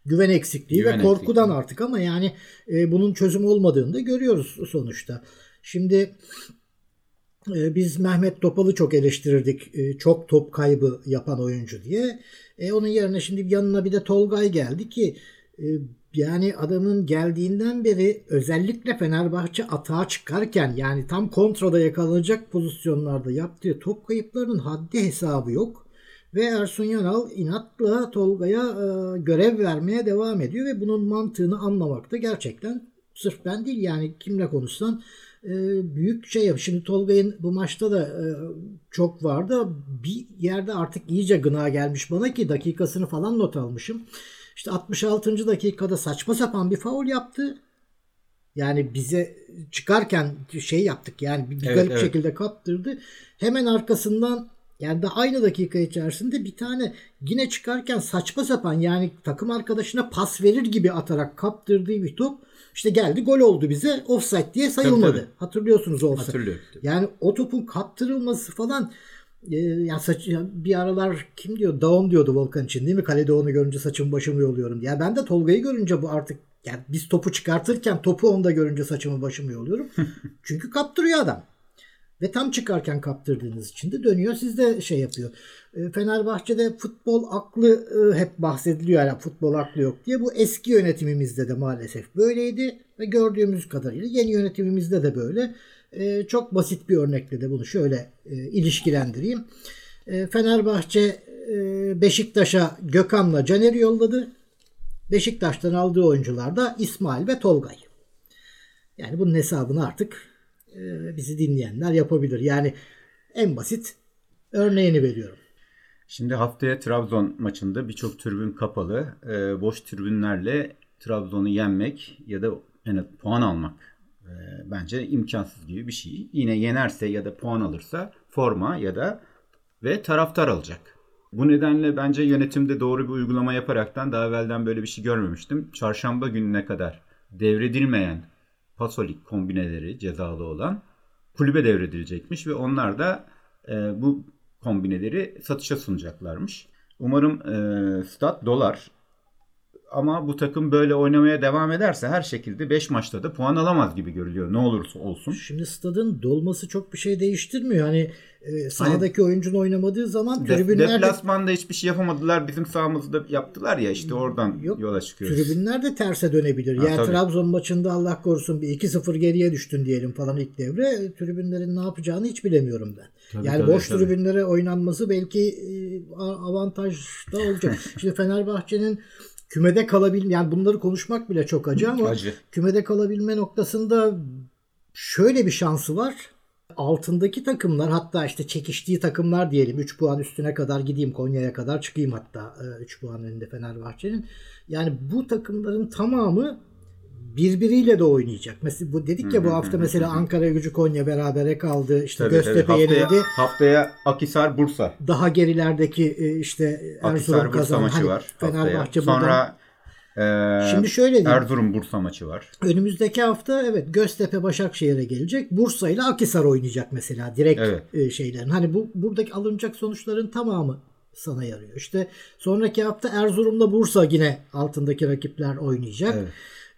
güven eksikliği güven ve korkudan eksikliği. artık ama yani e, bunun çözüm olmadığını da görüyoruz sonuçta. Şimdi e, biz Mehmet Topal'ı çok eleştirirdik. E, çok top kaybı yapan oyuncu diye. E, onun yerine şimdi yanına bir de Tolgay geldi ki e, yani adamın geldiğinden beri özellikle Fenerbahçe atağa çıkarken yani tam kontrada yakalanacak pozisyonlarda yaptığı top kayıplarının haddi hesabı yok. Ve Ersun Yanal inatla Tolga'ya e, görev vermeye devam ediyor ve bunun mantığını anlamakta gerçekten sırf ben değil yani kimle konuşsan e, büyük şey yap. Şimdi Tolga'nın bu maçta da e, çok vardı. Bir yerde artık iyice gına gelmiş bana ki dakikasını falan not almışım. İşte 66. dakikada saçma sapan bir faul yaptı. Yani bize çıkarken şey yaptık yani bir evet, garip evet. şekilde kaptırdı. Hemen arkasından yani de aynı dakika içerisinde bir tane yine çıkarken saçma sapan yani takım arkadaşına pas verir gibi atarak kaptırdığı bir top işte geldi gol oldu bize offside diye sayılmadı. Tabii, tabii. Hatırlıyorsunuz offside. Hatırlıyorum. Yani o topun kaptırılması falan e, yani saç, bir aralar kim diyor Daum diyordu Volkan için değil mi? Kalede onu görünce saçımı başımı yoluyorum. Ya ben de Tolga'yı görünce bu artık yani biz topu çıkartırken topu onda görünce saçımı başımı yoluyorum. Çünkü kaptırıyor adam. Ve tam çıkarken kaptırdığınız için de dönüyor sizde şey yapıyor. E, Fenerbahçe'de futbol aklı e, hep bahsediliyor yani futbol aklı yok diye. Bu eski yönetimimizde de maalesef böyleydi. Ve gördüğümüz kadarıyla yeni yönetimimizde de böyle. E, çok basit bir örnekle de bunu şöyle ilişkilendireyim. Fenerbahçe Beşiktaş'a Gökhan'la Caner'i yolladı. Beşiktaş'tan aldığı oyuncular da İsmail ve Tolgay. Yani bunun hesabını artık e, bizi dinleyenler yapabilir. Yani en basit Örneğini veriyorum. Şimdi haftaya Trabzon maçında birçok tribün kapalı. E, boş tribünlerle Trabzon'u yenmek ya da yani puan almak e, bence imkansız gibi bir şey. Yine yenerse ya da puan alırsa forma ya da ve taraftar alacak. Bu nedenle bence yönetimde doğru bir uygulama yaparaktan daha evvelden böyle bir şey görmemiştim. Çarşamba gününe kadar devredilmeyen pasolik kombineleri cezalı olan kulübe devredilecekmiş ve onlar da e, bu kombineleri satışa sunacaklarmış. Umarım e, stat dolar ama bu takım böyle oynamaya devam ederse her şekilde 5 maçta da puan alamaz gibi görülüyor. Ne olursa olsun. Şimdi stadın dolması çok bir şey değiştirmiyor. Hani e, sahadaki hani, oyuncunun oynamadığı zaman de, tribünler deplasmanda hiçbir şey yapamadılar. Bizim sahamızda yaptılar ya işte oradan yok, yola çıkıyoruz. Tribünler de terse dönebilir. Ha, tabii. Trabzon maçında Allah korusun bir 2-0 geriye düştün diyelim falan ilk devre. Tribünlerin ne yapacağını hiç bilemiyorum ben. Tabii, yani tabii, boş tabii. tribünlere oynanması belki e, avantajda olacak. Şimdi Fenerbahçe'nin kümede kalabilme yani bunları konuşmak bile çok acı ama acı. kümede kalabilme noktasında şöyle bir şansı var. Altındaki takımlar hatta işte çekiştiği takımlar diyelim 3 puan üstüne kadar gideyim Konya'ya kadar çıkayım hatta 3 e, puan önünde Fenerbahçe'nin. Yani bu takımların tamamı birbiriyle de oynayacak. Mesela bu dedik ya bu hafta mesela Ankara Gücü Konya berabere kaldı. İşte tabii, Göztepe tabii. Haftaya, yenildi. Haftaya Akisar Bursa. Daha gerilerdeki e, işte Erzurum Bursa maçı hani var. Fenerbahçe Sonra ee, Şimdi şöyle diyeyim. Erzurum Bursa maçı var. Önümüzdeki hafta evet Göztepe Başakşehir'e gelecek. Bursa ile Akisar oynayacak mesela direkt evet. E, şeylerin. Hani bu buradaki alınacak sonuçların tamamı sana yarıyor. İşte sonraki hafta Erzurum'la Bursa yine altındaki rakipler oynayacak. Evet.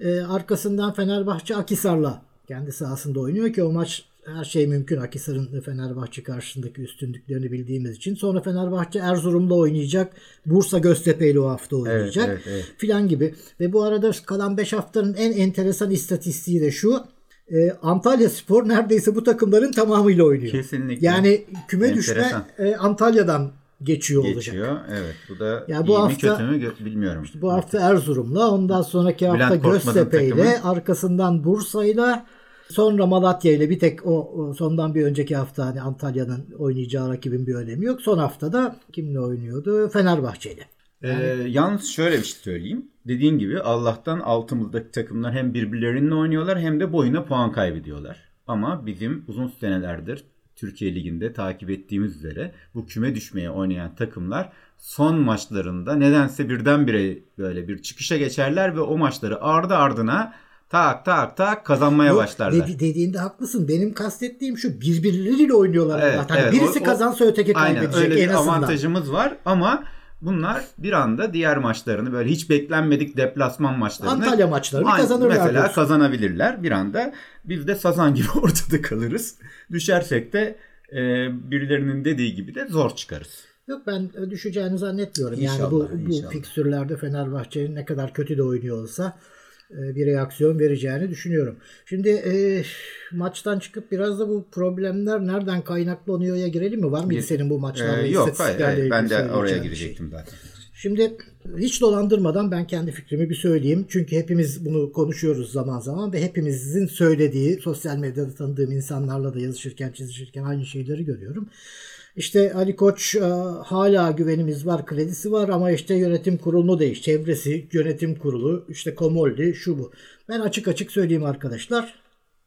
E, arkasından Fenerbahçe Akisar'la kendi sahasında oynuyor ki o maç her şey mümkün. Akisar'ın Fenerbahçe karşısındaki üstünlüklerini bildiğimiz için. Sonra Fenerbahçe Erzurum'da oynayacak. Bursa Göztepe ile o hafta oynayacak. Evet, evet, evet. Filan gibi. Ve bu arada kalan 5 haftanın en enteresan istatistiği de şu. E, Antalya Spor neredeyse bu takımların tamamıyla oynuyor. Kesinlikle. Yani küme enteresan. düşme e, Antalya'dan geçiyor, geçiyor olacak. Evet. Bu da yani bu iyi hafta, mi kötü mü bilmiyorum. Işte bu hafta Erzurum'la ondan sonraki hafta Göztepe ile arkasından Bursa ile sonra Malatya ile bir tek o, o sondan bir önceki hafta hani Antalya'nın oynayacağı rakibin bir önemi yok. Son haftada kimle oynuyordu? Fenerbahçe ile. Yani... Ee, yalnız şöyle bir şey söyleyeyim. Dediğin gibi Allah'tan altımızdaki takımlar hem birbirleriyle oynuyorlar hem de boyuna puan kaybediyorlar. Ama bizim uzun senelerdir Türkiye Ligi'nde takip ettiğimiz üzere bu küme düşmeye oynayan takımlar son maçlarında nedense birdenbire böyle bir çıkışa geçerler ve o maçları ardı ardına tak tak tak kazanmaya Yok, başlarlar. Dedi, dediğinde haklısın. Benim kastettiğim şu birbirleriyle oynuyorlar. Evet, zaten. evet, birisi o, kazansa öteki kaybedecek aynen, öyle en bir avantajımız var ama bunlar bir anda diğer maçlarını böyle hiç beklenmedik deplasman maçlarını Antalya maçlarını kazanırlar. Mesela diyorsun. kazanabilirler bir anda. Biz de sazan gibi ortada kalırız. Düşersek de e, birilerinin dediği gibi de zor çıkarız. Yok ben düşeceğini zannetmiyorum. İnşallah, yani bu, bu fikstürlerde Fenerbahçe'nin ne kadar kötü de oynuyor olsa bir reaksiyon vereceğini düşünüyorum. Şimdi e, maçtan çıkıp biraz da bu problemler nereden kaynaklanıyor'ya girelim mi? Var mıydı senin bu maçlarla ee, Yok hayır, hayır. ben de oraya şey? girecektim şey. zaten. Şimdi hiç dolandırmadan ben kendi fikrimi bir söyleyeyim. Çünkü hepimiz bunu konuşuyoruz zaman zaman ve hepimizin söylediği sosyal medyada tanıdığım insanlarla da yazışırken çizişirken aynı şeyleri görüyorum. İşte Ali Koç e, hala güvenimiz var, kredisi var ama işte yönetim kurulunu değiş. Çevresi, yönetim kurulu, işte Komoldi, şu bu. Ben açık açık söyleyeyim arkadaşlar.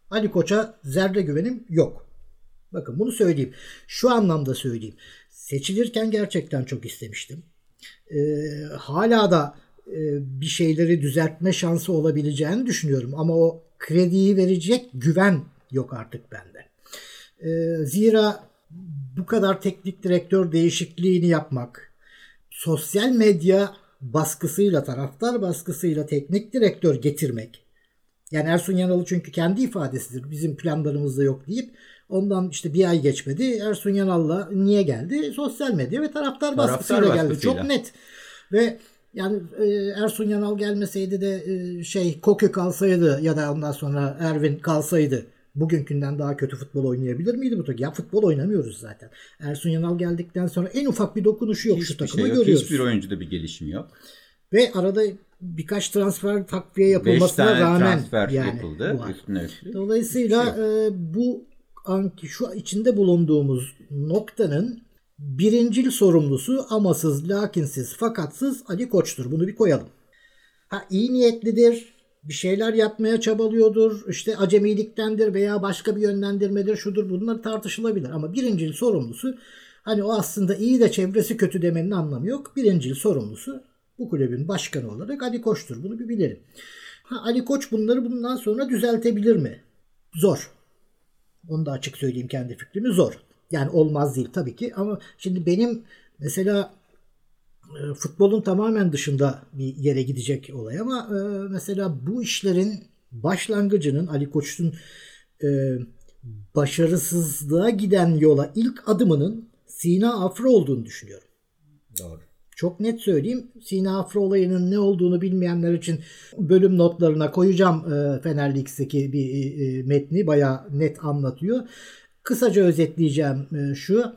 Ali Koç'a zerre güvenim yok. Bakın bunu söyleyeyim. Şu anlamda söyleyeyim. Seçilirken gerçekten çok istemiştim. Ee, hala da e, bir şeyleri düzeltme şansı olabileceğini düşünüyorum. Ama o krediyi verecek güven yok artık bende. Ee, zira bu kadar teknik direktör değişikliğini yapmak, sosyal medya baskısıyla, taraftar baskısıyla teknik direktör getirmek. Yani Ersun Yanal'ı çünkü kendi ifadesidir. Bizim planlarımızda yok deyip ondan işte bir ay geçmedi. Ersun Yanal'la niye geldi? Sosyal medya ve taraftar, taraftar baskısıyla, baskısıyla geldi. Çok net. Ve yani e, Ersun Yanal gelmeseydi de e, şey Kokü kalsaydı ya da ondan sonra Ervin kalsaydı bugünkünden daha kötü futbol oynayabilir miydi bu takım? Ya futbol oynamıyoruz zaten. Ersun Yanal geldikten sonra en ufak bir dokunuşu yok Hiçbir şu takıma şey yok. görüyoruz. Hiçbir oyuncuda bir gelişim yok. Ve arada birkaç transfer takviye yapılmasına rağmen transfer yani yapıldı. Üstüne. Dolayısıyla şey e, bu şu içinde bulunduğumuz noktanın Birincil sorumlusu amasız, lakinsiz, fakatsız Ali Koç'tur. Bunu bir koyalım. Ha iyi niyetlidir, bir şeyler yapmaya çabalıyordur, işte acemiliktendir veya başka bir yönlendirmedir, şudur bunlar tartışılabilir. Ama birincil sorumlusu hani o aslında iyi de çevresi kötü demenin anlamı yok. Birincil sorumlusu bu kulübün başkanı olarak Ali Koç'tur. Bunu bir bilelim. Ha, Ali Koç bunları bundan sonra düzeltebilir mi? Zor. Onu da açık söyleyeyim kendi fikrimi zor. Yani olmaz değil tabii ki ama şimdi benim mesela e, futbolun tamamen dışında bir yere gidecek olay ama e, mesela bu işlerin başlangıcının Ali Koç'un e, başarısızlığa giden yola ilk adımının Sina Afra olduğunu düşünüyorum. Doğru. Çok net söyleyeyim. Sina Afra olayının ne olduğunu bilmeyenler için bölüm notlarına koyacağım e, Fener bir e, metni. Baya net anlatıyor. Kısaca özetleyeceğim e, şu.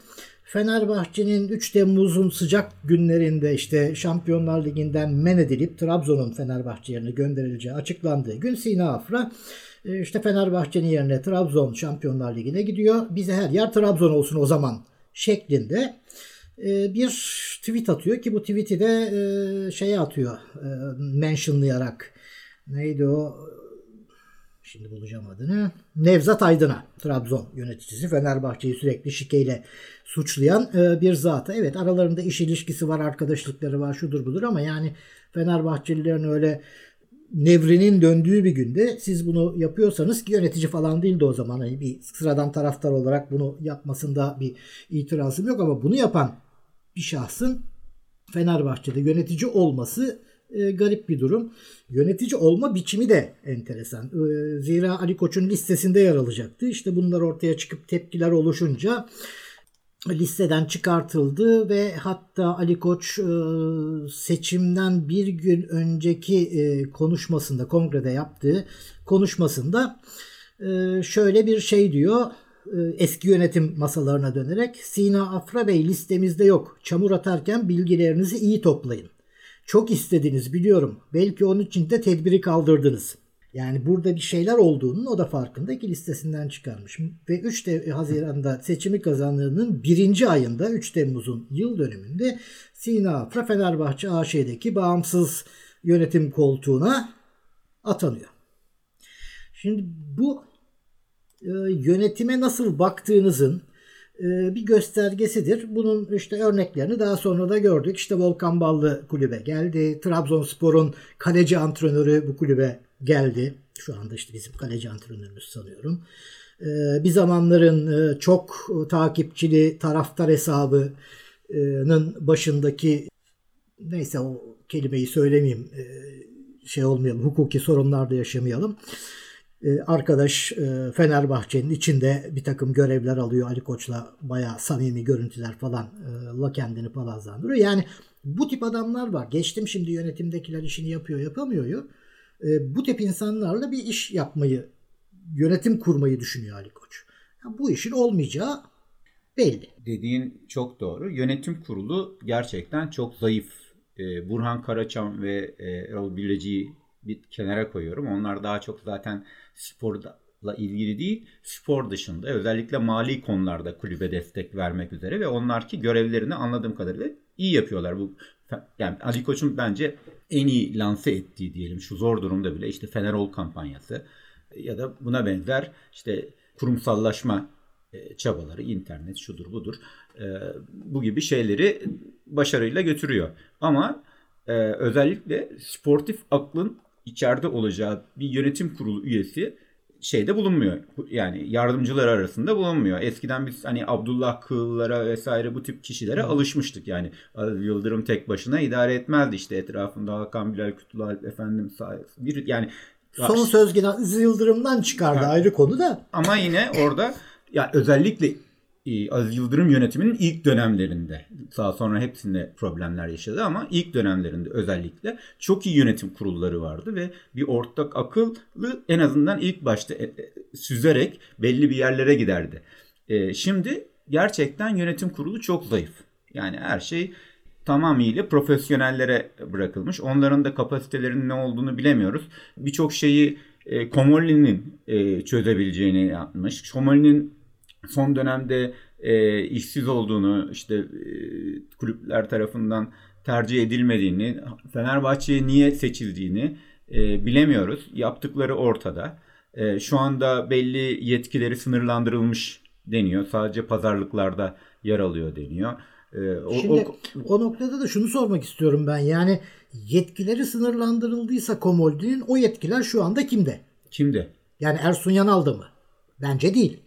Fenerbahçe'nin 3 Temmuz'un sıcak günlerinde işte Şampiyonlar Ligi'nden men edilip Trabzon'un Fenerbahçe yerine gönderileceği açıklandığı gün Sina Afra e, işte Fenerbahçe'nin yerine Trabzon Şampiyonlar Ligi'ne gidiyor. Bize her yer Trabzon olsun o zaman şeklinde e, bir tweet atıyor ki bu tweet'i de e, şeye atıyor mentionlayarak neydi o şimdi bulacağım adını. Nevzat Aydın'a Trabzon yöneticisi Fenerbahçe'yi sürekli şikeyle suçlayan e, bir zata. Evet aralarında iş ilişkisi var, arkadaşlıkları var, şudur budur ama yani Fenerbahçelilerin öyle nevrinin döndüğü bir günde siz bunu yapıyorsanız ki yönetici falan değildi o zaman. Hani bir sıradan taraftar olarak bunu yapmasında bir itirazım yok ama bunu yapan bir şahsın Fenerbahçe'de yönetici olması e, garip bir durum. Yönetici olma biçimi de enteresan. E, zira Ali Koç'un listesinde yer alacaktı. İşte bunlar ortaya çıkıp tepkiler oluşunca listeden çıkartıldı ve hatta Ali Koç e, seçimden bir gün önceki e, konuşmasında kongrede yaptığı konuşmasında e, şöyle bir şey diyor eski yönetim masalarına dönerek Sina Afra Bey listemizde yok. Çamur atarken bilgilerinizi iyi toplayın. Çok istediniz biliyorum. Belki onun için de tedbiri kaldırdınız. Yani burada bir şeyler olduğunun o da farkında ki listesinden çıkarmış. Ve 3 Haziran'da seçimi kazandığının birinci ayında 3 Temmuz'un yıl dönümünde Sina Afra Fenerbahçe AŞ'deki bağımsız yönetim koltuğuna atanıyor. Şimdi bu e, yönetime nasıl baktığınızın e, bir göstergesidir. Bunun işte örneklerini daha sonra da gördük. İşte Volkan Ballı kulübe geldi. Trabzonspor'un kaleci antrenörü bu kulübe geldi. Şu anda işte bizim kaleci antrenörümüz sanıyorum. Ee, bir zamanların e, çok takipçili taraftar hesabının başındaki neyse o kelimeyi söylemeyeyim e, şey olmayalım hukuki sorunlarda yaşamayalım. Arkadaş e, Fenerbahçe'nin içinde bir takım görevler alıyor Ali Koç'la bayağı samimi görüntüler falan la kendini palazlandırıyor. Yani bu tip adamlar var. Geçtim şimdi yönetimdekiler işini yapıyor yapamıyor. E, bu tip insanlarla bir iş yapmayı, yönetim kurmayı düşünüyor Ali Koç. Yani bu işin olmayacağı belli. Dediğin çok doğru. Yönetim kurulu gerçekten çok zayıf. E, Burhan Karaçam ve e, Erol Bileci'yi bir kenara koyuyorum. Onlar daha çok zaten sporla ilgili değil, spor dışında özellikle mali konularda kulübe destek vermek üzere ve onlar ki görevlerini anladığım kadarıyla iyi yapıyorlar. Bu yani Ali Koç'un bence en iyi lanse ettiği diyelim şu zor durumda bile işte Fenerol kampanyası ya da buna benzer işte kurumsallaşma e, çabaları, internet şudur budur e, bu gibi şeyleri başarıyla götürüyor. Ama e, özellikle sportif aklın içeride olacağı bir yönetim kurulu üyesi şeyde bulunmuyor. Yani yardımcılar arasında bulunmuyor. Eskiden biz hani Abdullah Kığıllara vesaire bu tip kişilere hmm. alışmıştık. Yani Yıldırım tek başına idare etmezdi işte etrafında Hakan Bilal Kütülalp efendim bir yani Son söz Yıldırım'dan çıkardı yani, ayrı konu da. Ama yine orada ya özellikle Aziz Yıldırım yönetiminin ilk dönemlerinde daha sonra hepsinde problemler yaşadı ama ilk dönemlerinde özellikle çok iyi yönetim kurulları vardı ve bir ortak akıllı en azından ilk başta e, e, süzerek belli bir yerlere giderdi. Şimdi gerçekten yönetim kurulu çok zayıf. Yani her şey tamamıyla profesyonellere bırakılmış. Onların da kapasitelerinin ne olduğunu bilemiyoruz. Birçok şeyi Komoli'nin çözebileceğini yapmış. Komoli'nin son dönemde e, işsiz olduğunu, işte e, kulüpler tarafından tercih edilmediğini, Fenerbahçe'ye niye seçildiğini e, bilemiyoruz. Yaptıkları ortada. E, şu anda belli yetkileri sınırlandırılmış deniyor. Sadece pazarlıklarda yer alıyor deniyor. E, o, Şimdi o, o noktada da şunu sormak istiyorum ben. Yani yetkileri sınırlandırıldıysa Komoldi'nin o yetkiler şu anda kimde? Kimde? Yani Ersun Yanal'da mı? Bence değil.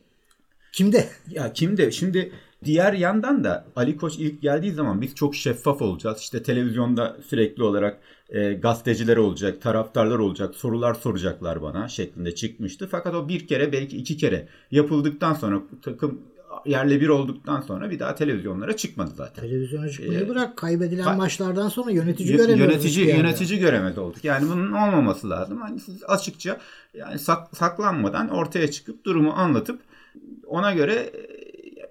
Kimde? Ya kimde? Şimdi diğer yandan da Ali Koç ilk geldiği zaman biz çok şeffaf olacağız. İşte televizyonda sürekli olarak e, gazeteciler olacak, taraftarlar olacak, sorular soracaklar bana şeklinde çıkmıştı. Fakat o bir kere belki iki kere yapıldıktan sonra takım yerle bir olduktan sonra bir daha televizyonlara çıkmadı zaten. Televizyona çıkmayı ee, bırak. Kaybedilen ka- maçlardan sonra yönetici göremiyoruz. Yönetici yönetici göremez olduk. Yani bunun olmaması lazım. Hani siz açıkça yani sak- saklanmadan ortaya çıkıp durumu anlatıp ona göre e,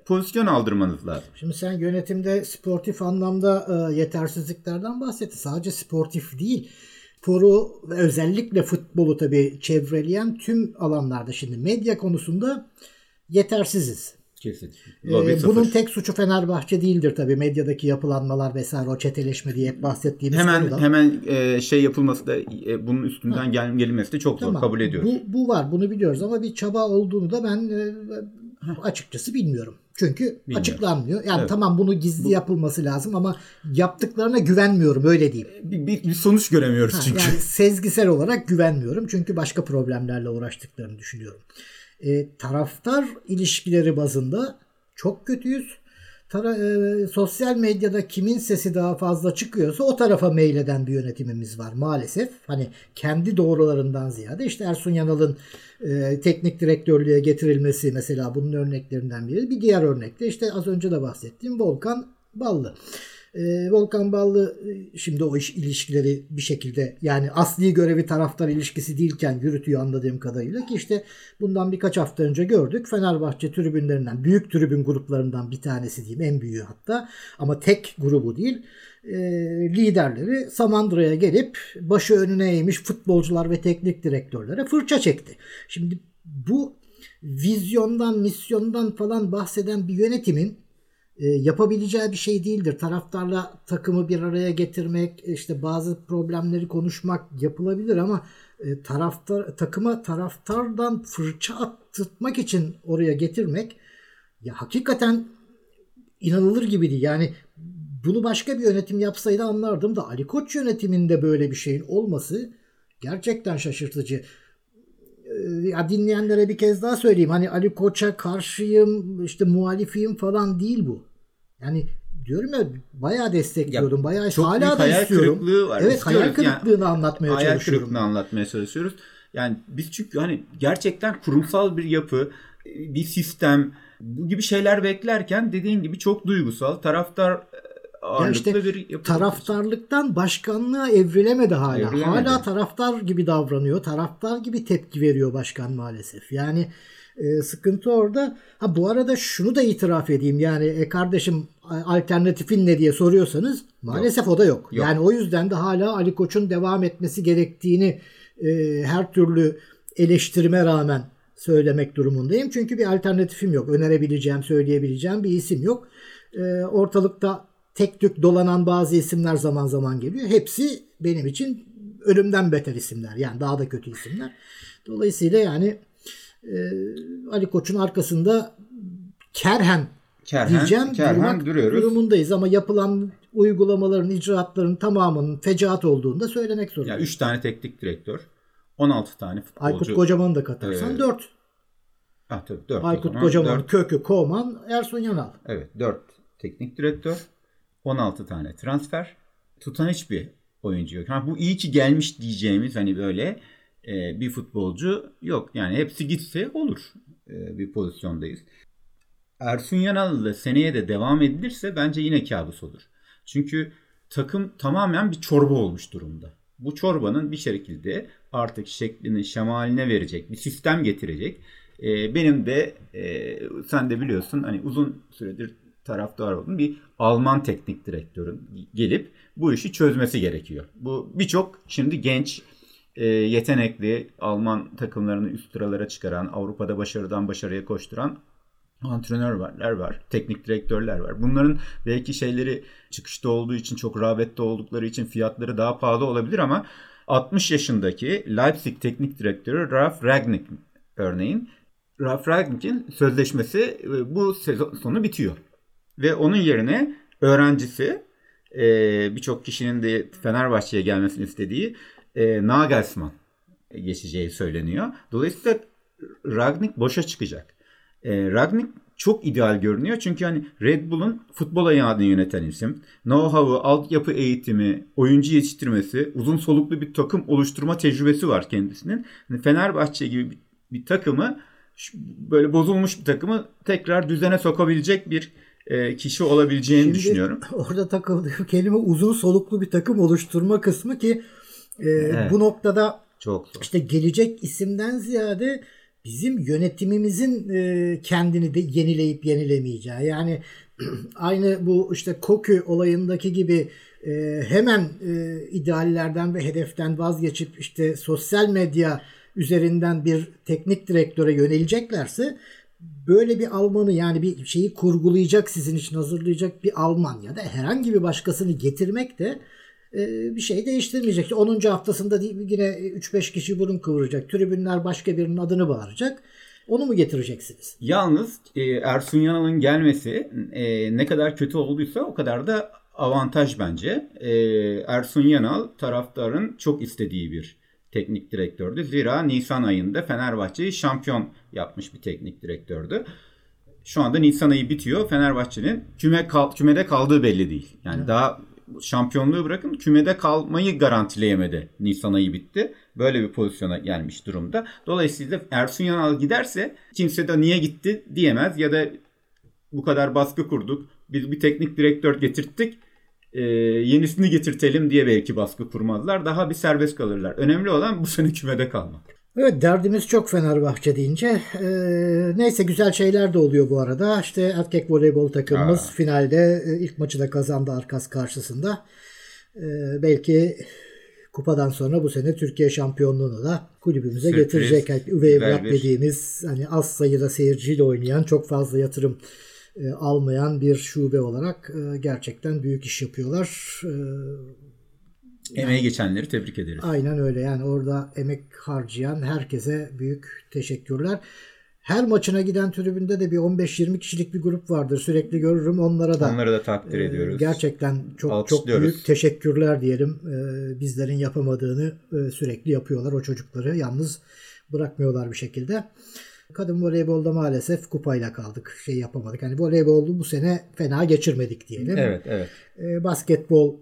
pozisyon aldırmanız lazım. Şimdi sen yönetimde sportif anlamda e, yetersizliklerden bahsetti. Sadece sportif değil. Sporu özellikle futbolu tabii çevreleyen tüm alanlarda şimdi medya konusunda yetersiziz. Kesin. Ee, bunun tek suçu Fenerbahçe değildir tabii. Medyadaki yapılanmalar vesaire o çeteleşme diye hep bahsettiğimiz hemen konuda. hemen e, şey yapılması da e, bunun üstünden gel, gelinmesi de çok tamam. zor kabul ediyoruz. Bu, bu var bunu biliyoruz ama bir çaba olduğunu da ben e, açıkçası bilmiyorum. Çünkü Bilmiyorum. açıklanmıyor. Yani evet. tamam bunu gizli bu... yapılması lazım ama yaptıklarına güvenmiyorum öyle diyeyim. Bir, bir, bir sonuç göremiyoruz ha, çünkü. Yani sezgisel olarak güvenmiyorum. Çünkü başka problemlerle uğraştıklarını düşünüyorum. E, taraftar ilişkileri bazında çok kötüyüz. Tara, e, sosyal medyada kimin sesi daha fazla çıkıyorsa o tarafa meyleden bir yönetimimiz var maalesef. Hani kendi doğrularından ziyade işte Ersun Yanal'ın e, teknik direktörlüğe getirilmesi mesela bunun örneklerinden biri. Bir diğer örnek de işte az önce de bahsettiğim Volkan Ballı. E, Volkan Ballı e, şimdi o iş ilişkileri bir şekilde yani asli görevi taraftar ilişkisi değilken yürütüyor anladığım kadarıyla ki işte bundan birkaç hafta önce gördük. Fenerbahçe tribünlerinden büyük tribün gruplarından bir tanesi diyeyim en büyüğü hatta ama tek grubu değil e, liderleri Samandıra'ya gelip başı önüne eğmiş futbolcular ve teknik direktörlere fırça çekti. Şimdi bu vizyondan, misyondan falan bahseden bir yönetimin e, yapabileceği bir şey değildir. Taraftarla takımı bir araya getirmek, işte bazı problemleri konuşmak yapılabilir ama e, taraftar takıma taraftardan fırça attırmak için oraya getirmek ya hakikaten inanılır gibi değil. Yani bunu başka bir yönetim yapsaydı anlardım da Ali Koç yönetiminde böyle bir şeyin olması gerçekten şaşırtıcı. Ee, ya dinleyenlere bir kez daha söyleyeyim. Hani Ali Koç'a karşıyım, işte muhalifiyim falan değil bu. Yani diyorum ya bayağı destekliyordum. Bayağı çok hala da hayal istiyorum. Kırıklığı var. Evet hayal kırıklığını yani, anlatmaya hayal çalışıyorum. Hayal kırıklığını anlatmaya çalışıyoruz. Yani biz çünkü hani gerçekten kurumsal bir yapı, bir sistem bu gibi şeyler beklerken dediğin gibi çok duygusal. Taraftar ya işte bir taraftarlıktan başkanlığa evrilemedi hala. Evrilemedi. Hala taraftar gibi davranıyor. Taraftar gibi tepki veriyor başkan maalesef. Yani e, sıkıntı orada. Ha bu arada şunu da itiraf edeyim. Yani e, kardeşim alternatifin ne diye soruyorsanız maalesef yok. o da yok. yok. Yani o yüzden de hala Ali Koç'un devam etmesi gerektiğini e, her türlü eleştirime rağmen söylemek durumundayım. Çünkü bir alternatifim yok. Önerebileceğim, söyleyebileceğim bir isim yok. E, ortalıkta tek tük dolanan bazı isimler zaman zaman geliyor. Hepsi benim için ölümden beter isimler. Yani daha da kötü isimler. Dolayısıyla yani e, Ali Koç'un arkasında kerhen, kerhen diyeceğim kerhen duruyoruz. durumundayız ama yapılan uygulamaların, icraatların tamamının fecaat olduğunu da söylemek zorundayız. Yani 3 tane teknik direktör, 16 tane futbolcu. Aykut Kocaman'ı da katarsan ee, 4. Ah tabii 4. Aykut Kocaman, 4. Kökü, Koman, Ersun Yanal. Evet 4 teknik direktör. 16 tane transfer. Tutan hiçbir oyuncu yok. Ha, bu iyi ki gelmiş diyeceğimiz hani böyle e, bir futbolcu yok. Yani hepsi gitse olur e, bir pozisyondayız. Ersun Yanal'la seneye de devam edilirse bence yine kabus olur. Çünkü takım tamamen bir çorba olmuş durumda. Bu çorbanın bir şekilde artık şeklini şemaline verecek bir sistem getirecek. E, benim de e, sen de biliyorsun hani uzun süredir taraftar oldum. Bir Alman teknik direktörün gelip bu işi çözmesi gerekiyor. Bu birçok şimdi genç e, yetenekli Alman takımlarını üst sıralara çıkaran, Avrupa'da başarıdan başarıya koşturan antrenörler var, teknik direktörler var. Bunların belki şeyleri çıkışta olduğu için çok rağbette oldukları için fiyatları daha pahalı olabilir ama 60 yaşındaki Leipzig teknik direktörü Ralf Ragnick örneğin Ralf Ragnick'in sözleşmesi e, bu sezon sonu bitiyor. Ve onun yerine öğrencisi e, birçok kişinin de Fenerbahçe'ye gelmesini istediği e, Nagelsmann geçeceği söyleniyor. Dolayısıyla Ragnick boşa çıkacak. E, Ragnick çok ideal görünüyor. Çünkü hani Red Bull'un futbol ayağını yöneten isim. Know-how'ı, altyapı eğitimi, oyuncu yetiştirmesi, uzun soluklu bir takım oluşturma tecrübesi var kendisinin. Hani Fenerbahçe gibi bir, bir takımı böyle bozulmuş bir takımı tekrar düzene sokabilecek bir e, kişi olabileceğini Şimdi, düşünüyorum. Orada takıldığı kelime uzun soluklu bir takım oluşturma kısmı ki e, evet. bu noktada çok zor. işte gelecek isimden ziyade bizim yönetimimizin e, kendini de yenileyip yenilemeyeceği. Yani aynı bu işte Kokü olayındaki gibi e, hemen e, ideallerden ve hedeften vazgeçip işte sosyal medya üzerinden bir teknik direktöre yöneleceklerse böyle bir Almanı yani bir şeyi kurgulayacak sizin için hazırlayacak bir Alman ya da herhangi bir başkasını getirmek de bir şey değiştirmeyecek. 10. haftasında yine 3-5 kişi burun kıvıracak. Tribünler başka birinin adını bağıracak. Onu mu getireceksiniz? Yalnız e, Ersun Yanal'ın gelmesi e, ne kadar kötü olduysa o kadar da avantaj bence. Ersun Yanal taraftarın çok istediği bir teknik direktördü. Zira Nisan ayında Fenerbahçe'yi şampiyon yapmış bir teknik direktördü. Şu anda Nisan ayı bitiyor. Fenerbahçe'nin küme kal kümede kaldığı belli değil. Yani evet. daha şampiyonluğu bırakın kümede kalmayı garantileyemedi. Nisan ayı bitti. Böyle bir pozisyona gelmiş durumda. Dolayısıyla Ersun Yanal giderse kimse de niye gitti diyemez ya da bu kadar baskı kurduk. Biz bir teknik direktör getirttik e, yenisini getirtelim diye belki baskı kurmazlar. Daha bir serbest kalırlar. Önemli olan bu sene kümede kalmak. Evet derdimiz çok Fenerbahçe deyince. Ee, neyse güzel şeyler de oluyor bu arada. İşte erkek voleybol takımımız Aa. finalde e, ilk maçı da kazandı Arkas karşısında. Ee, belki kupadan sonra bu sene Türkiye şampiyonluğunu da kulübümüze Sürpriz. getirecek. Yani üvey evlat dediğimiz hani az sayıda seyirciyle oynayan çok fazla yatırım e, almayan bir şube olarak e, gerçekten büyük iş yapıyorlar. E, Emeği geçenleri tebrik ederiz. Aynen öyle. Yani orada emek harcayan herkese büyük teşekkürler. Her maçına giden tribünde de bir 15-20 kişilik bir grup vardır. Sürekli görürüm. Onlara da Onları da takdir ediyoruz. Gerçekten çok çok büyük teşekkürler diyelim. Bizlerin yapamadığını sürekli yapıyorlar o çocukları. Yalnız bırakmıyorlar bir şekilde. Kadın voleybolda maalesef kupayla kaldık. Şey yapamadık. Hani voleyboldu bu sene fena geçirmedik diyelim. Evet, evet. E, basketbol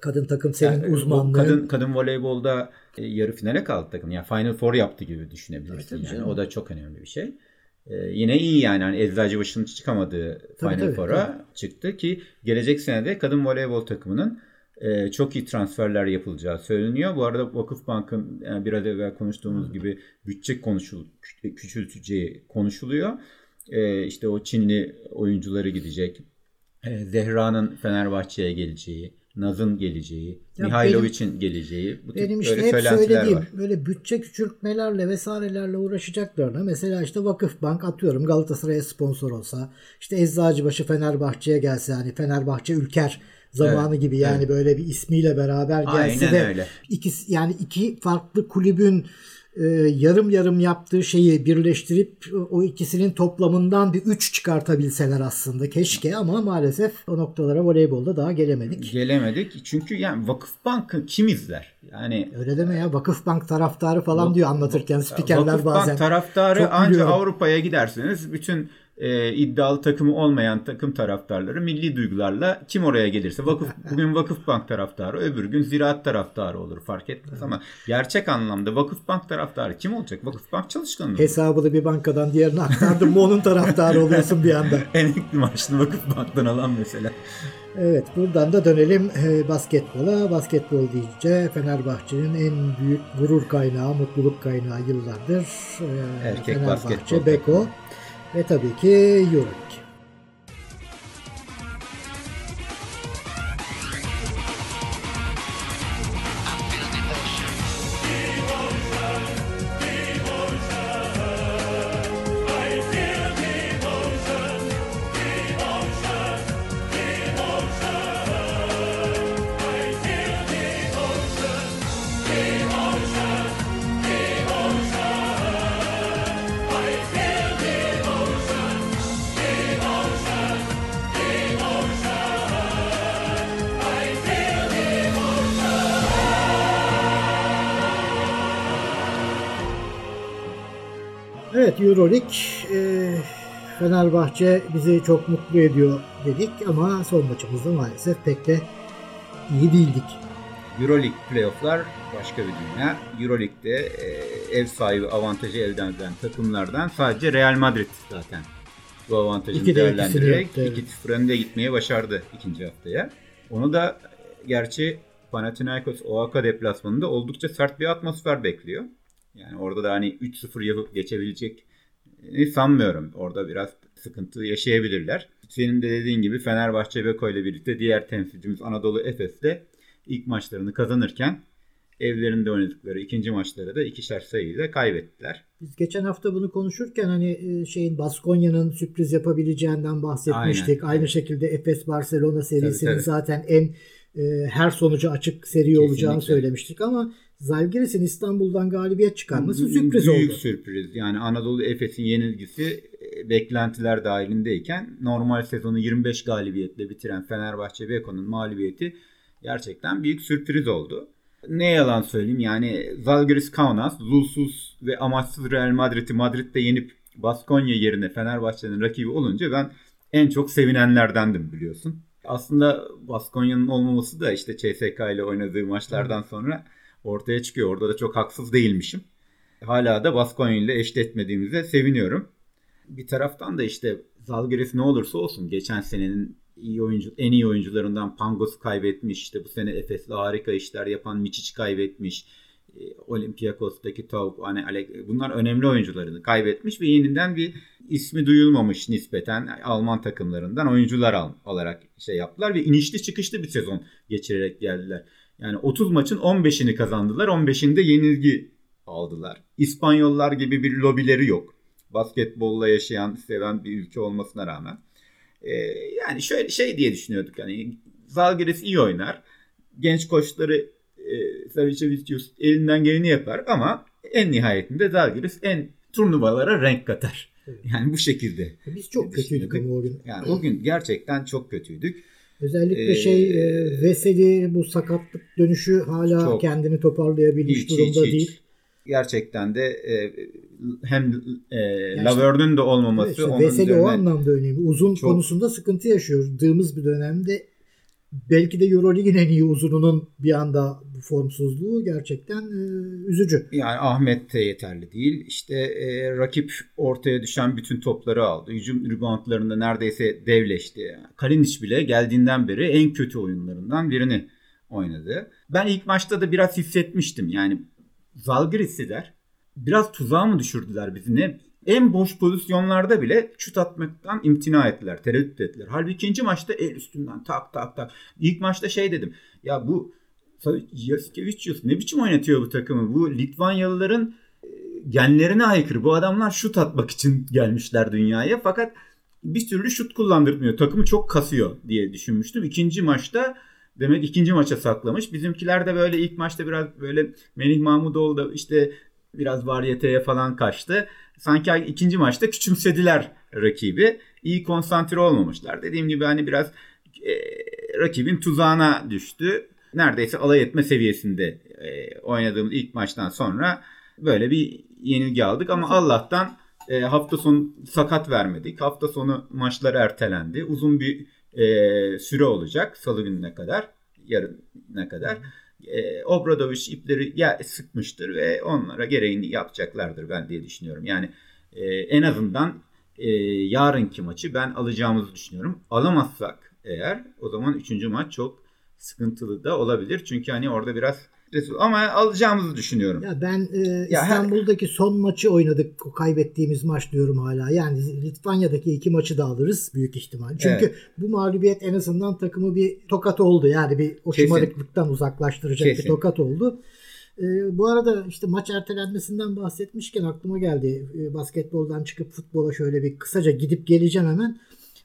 kadın takım senin yani, uzmanlığın. Kadın kadın voleybolda e, yarı finale kaldı takım. Yani Final Four yaptı gibi düşünebilirsin. Evet, yani o da çok önemli bir şey. Ee, yine iyi yani hani Eczacıbaşı'nın çıkamadığı tabii, Final Four'a çıktı ki gelecek senede kadın voleybol takımının e, çok iyi transferler yapılacağı söyleniyor. Bu arada Vakıfbank'ın yani biraz evvel konuştuğumuz gibi bütçe konuşul küçülteceği konuşuluyor. E, işte o Çinli oyuncuları gidecek. E, Zehra'nın Fenerbahçe'ye geleceği, Naz'ın geleceği, Mihailovic'in geleceği. Bu benim işte hep söylediğim var. böyle bütçe küçültmelerle vesairelerle uğraşacaklarına mesela işte Vakıfbank atıyorum Galatasaray'a sponsor olsa işte Eczacıbaşı Fenerbahçe'ye gelse hani Fenerbahçe Ülker zamanı evet, gibi yani evet. böyle bir ismiyle beraber gelse Aynen de öyle. ikisi yani iki farklı kulübün e, yarım yarım yaptığı şeyi birleştirip o ikisinin toplamından bir üç çıkartabilseler aslında keşke ama maalesef o noktalara voleybolda daha gelemedik. Gelemedik çünkü yani Vakıfbank'ı kim izler? Yani öyle deme ya Vakıfbank taraftarı falan diyor anlatırken spikerler bazen. Vakıfbank taraftarı ancak Avrupa'ya giderseniz bütün e, iddialı takımı olmayan takım taraftarları milli duygularla kim oraya gelirse vakıf bugün Vakıfbank taraftarı öbür gün Ziraat taraftarı olur fark etmez ama gerçek anlamda Vakıfbank taraftarı kim olacak? Vakıfbank çalışkanı olur. Hesabını bir bankadan diğerine aktardın mı onun taraftarı oluyorsun bir anda. Emekli maaşını Vakıfbank'tan alan mesela. Evet buradan da dönelim e, basketbola. Basketbol deyince Fenerbahçe'nin en büyük gurur kaynağı, mutluluk kaynağı yıllardır. E, Erkek Fenerbahçe. Beko. Takımı. Ve tabii ki Euroleague. Fenerbahçe bizi çok mutlu ediyor dedik ama son maçımızda maalesef pek de iyi değildik. Euroleague playofflar başka bir dünya. Euroleague'de e, ev sahibi avantajı elden eden takımlardan sadece Real Madrid zaten bu avantajını İki de değerlendirerek ikisini yaptı, 2-0 önde gitmeye başardı ikinci haftaya. Onu da e, gerçi Panathinaikos OAK deplasmanında oldukça sert bir atmosfer bekliyor. Yani orada da hani 3-0 yapıp geçebilecek sanmıyorum. Orada biraz sıkıntı yaşayabilirler. Senin de dediğin gibi Fenerbahçe Beko ile birlikte diğer temsilcimiz Anadolu Efes de ilk maçlarını kazanırken evlerinde oynadıkları ikinci maçları da ikişer sayıyla kaybettiler. Biz geçen hafta bunu konuşurken hani e, şeyin Baskonya'nın sürpriz yapabileceğinden bahsetmiştik. Aynen. Aynı şekilde Efes Barcelona serisinin Tabii, tabii. zaten en e, her sonucu açık seri Kesinlikle. olacağını söylemiştik ama Zalgiris'in İstanbul'dan galibiyet çıkarması sürpriz Büyük oldu. sürpriz. Yani Anadolu Efes'in yenilgisi e, beklentiler dahilindeyken normal sezonu 25 galibiyetle bitiren Fenerbahçe Beko'nun mağlubiyeti gerçekten büyük sürpriz oldu. Ne yalan söyleyeyim yani Zalgiris Kaunas, zulsuz ve amaçsız Real Madrid'i Madrid'de yenip Baskonya yerine Fenerbahçe'nin rakibi olunca ben en çok sevinenlerdendim biliyorsun. Aslında Baskonya'nın olmaması da işte CSK ile oynadığı maçlardan sonra ortaya çıkıyor. Orada da çok haksız değilmişim. Hala da Baskonya ile eşleşmediğimize seviniyorum. Bir taraftan da işte Zalgiris ne olursa olsun geçen senenin iyi oyuncu en iyi oyuncularından Pangos kaybetmiş. İşte bu sene Efes'le harika işler yapan Miçic kaybetmiş. E, Olympiakos'taki Tavuk hani Ale- bunlar önemli oyuncularını kaybetmiş ve yeniden bir ismi duyulmamış nispeten Alman takımlarından oyuncular al, alarak şey yaptılar ve inişli çıkışlı bir sezon geçirerek geldiler. Yani 30 maçın 15'ini kazandılar. 15'inde yenilgi aldılar. İspanyollar gibi bir lobileri yok. Basketbolla yaşayan, seven bir ülke olmasına rağmen. Ee, yani şöyle şey diye düşünüyorduk. Hani Zalgiris iyi oynar. Genç koçları e, Savicevicius elinden geleni yapar ama en nihayetinde Zalgiris en turnuvalara renk katar. Yani bu şekilde. Biz çok kötüydük ama o gün. Yani o gün gerçekten çok kötüydük. Özellikle Ee, şey e, Veseli bu sakatlık dönüşü hala Çok. kendini toparlayabilmiş Hiç, durumda hiç, hiç. değil. Gerçekten de e, hem e, Laverne'ün de olmaması Evet, işte onun Veseli o üzerine anlamda önemli. Uzun Çok- konusunda sıkıntı yaşıyordığımız bir dönemde belki de Euroleague'in en iyi uzununun bir anda bu formsuzluğu gerçekten e, üzücü. yani Ahmet de yeterli değil. İşte e, rakip ortaya düşen bütün topları aldı. Hücum reboundlarında neredeyse devleşti. Kalinic bile geldiğinden beri en kötü oyunlarından birini oynadı. Ben ilk maçta da biraz hissetmiştim. Yani Zalgiris'iler biraz tuzağa mı düşürdüler bizi ne? En boş pozisyonlarda bile şut atmaktan imtina ettiler, tereddüt ettiler. Halbuki ikinci maçta el üstünden tak tak tak. İlk maçta şey dedim. Ya bu Jaskevicius ne biçim oynatıyor bu takımı? Bu Litvanyalıların e, genlerine aykırı. Bu adamlar şut atmak için gelmişler dünyaya. Fakat bir türlü şut kullandırmıyor. Takımı çok kasıyor diye düşünmüştüm. İkinci maçta demek ikinci maça saklamış. Bizimkiler de böyle ilk maçta biraz böyle Melih Mahmudoğlu da işte biraz varyeteye falan kaçtı. Sanki ikinci maçta küçümsediler rakibi. İyi konsantre olmamışlar. Dediğim gibi hani biraz e, rakibin tuzağına düştü. Neredeyse alay etme seviyesinde e, oynadığımız ilk maçtan sonra böyle bir yenilgi aldık ama Allah'tan e, hafta sonu sakat vermedik. Hafta sonu maçlar ertelendi. Uzun bir e, süre olacak salı gününe kadar, yarına kadar. E, Obradoviç ipleri ya, sıkmıştır ve onlara gereğini yapacaklardır ben diye düşünüyorum. Yani e, en azından e, yarınki maçı ben alacağımızı düşünüyorum. Alamazsak eğer o zaman üçüncü maç çok sıkıntılı da olabilir. Çünkü hani orada biraz ama alacağımızı düşünüyorum. Ya ben e, Ya her- İstanbul'daki son maçı oynadık. O kaybettiğimiz maç diyorum hala. Yani Litvanya'daki iki maçı da alırız büyük ihtimal. Çünkü Evet. bu mağlubiyet en azından takımı bir tokat oldu. Yani bir o Kesin. şımarıklıktan uzaklaştıracak Kesin. bir tokat oldu. E, bu arada işte maç ertelenmesinden bahsetmişken aklıma geldi. E, basketboldan çıkıp futbola şöyle bir kısaca gidip geleceğim hemen.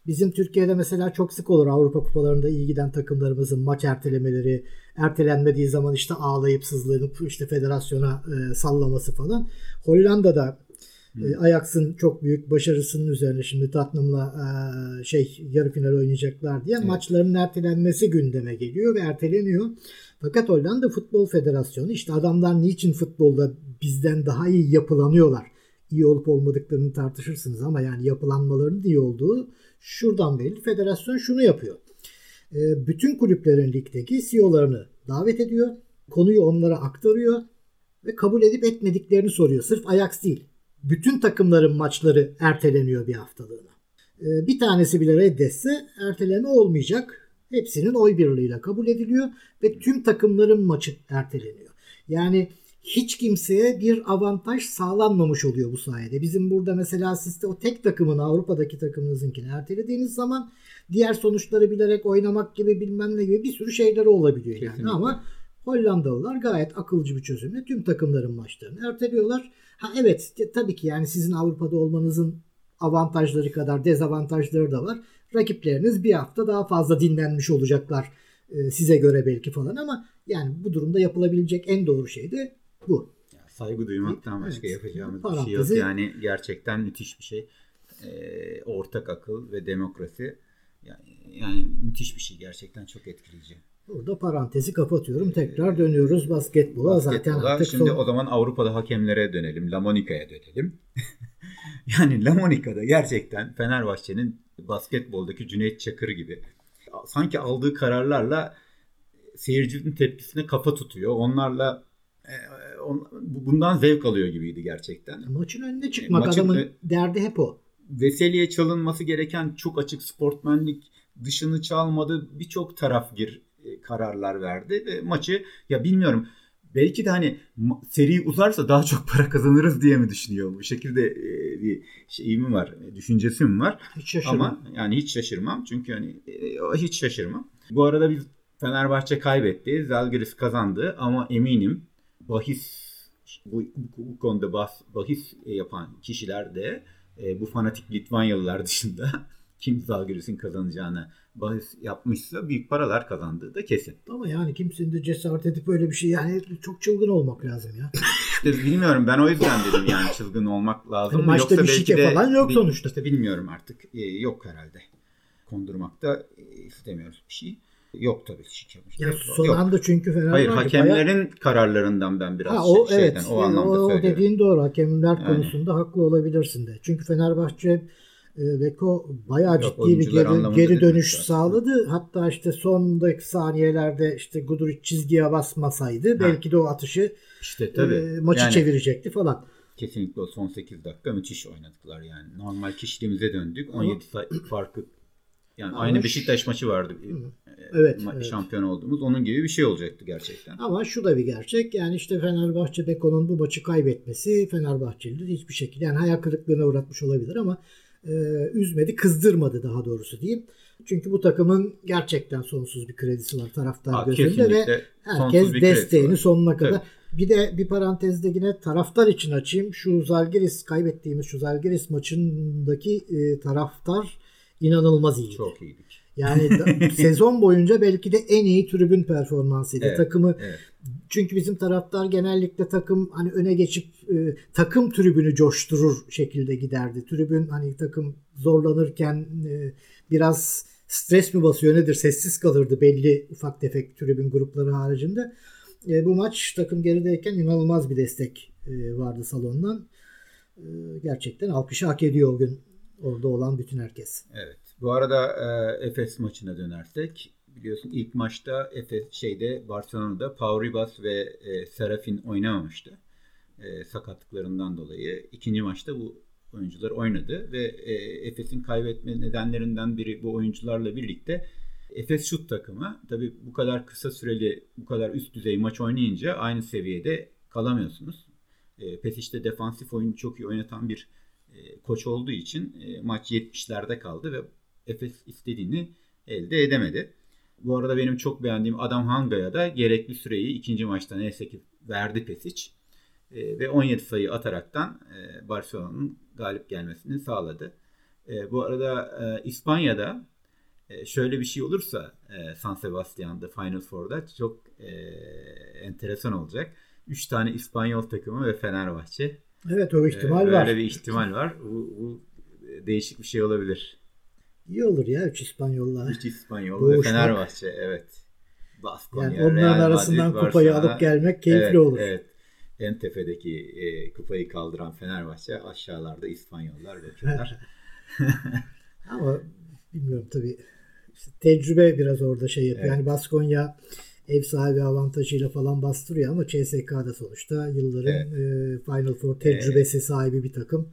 Bizim Türkiye'de mesela çok sık olur Avrupa kupalarında iyi giden takımlarımızın maç ertelemeleri, ertelenmediği zaman işte ağlayıp sızlanıp işte federasyona e, sallaması falan. Hollanda'da e, Ajax'ın çok büyük başarısının üzerine şimdi Tottenham'la e, şey yarı final oynayacaklar diye Evet. maçların ertelenmesi gündeme geliyor ve erteleniyor. Fakat Hollanda Futbol Federasyonu işte adamlar niçin futbolda bizden daha iyi yapılanıyorlar iyi olup olmadıklarını tartışırsınız ama yani yapılanmalarının iyi olduğu şuradan belli. Federasyon şunu yapıyor. E, bütün kulüplerin ligdeki CEO'larını davet ediyor. Konuyu onlara aktarıyor ve kabul edip etmediklerini soruyor. Sırf Ajax değil. Bütün takımların maçları erteleniyor bir haftalığına. E, bir tanesi bile reddetse erteleme olmayacak. Hepsinin oy birliğiyle kabul ediliyor ve tüm takımların maçı erteleniyor. Yani hiç kimseye bir avantaj sağlanmamış oluyor bu sayede. Bizim burada mesela sizde o tek takımın Avrupa'daki takımınızınkini ertelediğiniz zaman diğer sonuçları bilerek oynamak gibi bilmem ne gibi bir sürü şeyleri olabiliyor Kesinlikle. yani ama Hollandalılar gayet akılcı bir çözümle tüm takımların maçlarını erteliyorlar. Ha evet tabii ki yani sizin Avrupa'da olmanızın avantajları kadar dezavantajları da var. Rakipleriniz bir hafta daha fazla dinlenmiş olacaklar e, size göre belki falan ama yani bu durumda yapılabilecek en doğru şey de bu. Saygı duymaktan başka Evet. yapacağımız bir şey yok. Yani gerçekten müthiş bir şey. Ee, ortak akıl ve demokrasi yani, yani müthiş bir şey gerçekten çok etkileyici. Burada parantezi kapatıyorum. Tekrar dönüyoruz basketbola. Zaten Basketbola. artık Şimdi son... o zaman Avrupa'da hakemlere dönelim. La Monica'ya dönelim. yani La Monica'da gerçekten Fenerbahçe'nin basketboldaki Cüneyt Çakır gibi sanki aldığı kararlarla seyircinin tepkisine kafa tutuyor. Onlarla e, on- bundan zevk alıyor gibiydi gerçekten. Maçın önüne çıkmak Maçın adamın ö- derdi hep o. Veseli'ye çalınması gereken çok açık sportmenlik dışını çalmadı. Birçok taraf gir e, kararlar verdi ve maçı ya bilmiyorum belki de hani seri uzarsa daha çok para kazanırız diye mi düşünüyor? Bu şekilde e, bir şeyim var, e, düşüncesi mi var? Hiç şaşırmam. Ama yani hiç şaşırmam çünkü hani e, hiç şaşırmam. Bu arada biz Fenerbahçe kaybetti, Zalgiris kazandı ama eminim bahis bu, bu, konuda bahis, bahis yapan kişiler de e, bu fanatik Litvanyalılar dışında kim Zalgiris'in kazanacağını bahis yapmışsa büyük paralar kazandığı da kesin. Ama yani kimsenin de cesaret edip öyle bir şey yani çok çılgın olmak lazım ya. İşte bilmiyorum ben o yüzden dedim yani çılgın olmak lazım. Maçta Yoksa bir belki şike de- falan yok sonuçta. İşte bilmiyorum artık. Ee, yok herhalde. Kondurmakta e, istemiyoruz bir şey. Yok tabii şike. Ya Yok. son anda çünkü Fenerbahçe Hayır bayağı- hakemlerin kararlarından ben biraz Ha, şey- o şeyden evet. o anlamda o, o söylüyorum. dediğin doğru. Hakemler Yani. konusunda haklı olabilirsin de. Çünkü Fenerbahçe e, Beko bayağı Yok, ciddi bir oyuncular geri, geri dönüş sağladı. Hatta işte son dakika saniyelerde işte Guduric çizgiye basmasaydı belki de o atışı İşte tabii. e, maçı yani çevirecekti falan. Kesinlikle o son 8 dakika müthiş oynadılar yani. Normal kişiliğimize döndük. 17 say- farkı yani Ama aynı Beşiktaş maçı vardı. Evet, Ma- evet. Şampiyon olduğumuz. Onun gibi bir şey olacaktı gerçekten. Ama şu da bir gerçek. Yani işte Fenerbahçe Beko'nun bu maçı kaybetmesi Fenerbahçelileri hiçbir şekilde yani hayal kırıklığına uğratmış olabilir ama e, üzmedi, kızdırmadı daha doğrusu diyeyim. Çünkü bu takımın gerçekten sonsuz bir kredisi var taraftar Aa, gözünde ve herkes desteğini sonuna kadar. Tabii. Bir de bir parantezde yine taraftar için açayım. Şu Zalgiris kaybettiğimiz şu Zalgiris maçındaki e, taraftar inanılmaz iyiydi. Çok iyiydik. Yani sezon boyunca belki de en iyi tribün performansıydı. Evet, Takımı evet. çünkü bizim taraftar genellikle takım hani öne geçip e, takım tribünü coşturur şekilde giderdi. Tribün hani takım zorlanırken e, biraz stres mi basıyor nedir sessiz kalırdı belli ufak tefek tribün grupları haricinde. E, bu maç takım gerideyken inanılmaz bir destek e, vardı salondan. E, gerçekten alkışı hak ediyor o gün orada olan bütün herkes. Evet. Bu arada e, Efes maçına dönersek biliyorsun ilk maçta Efes şeyde Barcelona'da Pau Ribas ve e, Serafin oynamamıştı. E, sakatlıklarından dolayı. İkinci maçta bu oyuncular oynadı ve e, Efes'in kaybetme nedenlerinden biri bu oyuncularla birlikte Efes şut takımı. Tabii bu kadar kısa süreli, bu kadar üst düzey maç oynayınca aynı seviyede kalamıyorsunuz. E, Pesic'te defansif oyunu çok iyi oynatan bir koç olduğu için e, maç 70'lerde kaldı ve Efes istediğini elde edemedi. Bu arada benim çok beğendiğim Adam Hanga'ya da gerekli süreyi ikinci maçta neyse ki verdi Pesic. E, ve 17 sayı ataraktan e, Barcelona'nın galip gelmesini sağladı. E, bu arada e, İspanya'da e, şöyle bir şey olursa e, San Sebastian'da Final Four'da çok e, enteresan olacak. 3 tane İspanyol takımı ve Fenerbahçe. Evet o ihtimal Ee, var. Böyle bir ihtimal var. Bu, bu değişik bir şey olabilir. İyi olur ya 3 İspanyollar. Hiç İspanyol ve. Fenerbahçe evet. Baskonya, Yani onların Real Madrid, arasından kupayı Barcelona. alıp gelmek keyifli evet, olur. Evet. en tepedeki e, kupayı kaldıran Fenerbahçe aşağılarda İspanyollar rakipler. Ama bilmiyorum tabii işte tecrübe biraz orada şey yapıyor. Evet. Yani Baskonya ev sahibi avantajıyla falan bastırıyor ama CSK'da sonuçta yılların e, Final Four tecrübesi sahibi bir takım.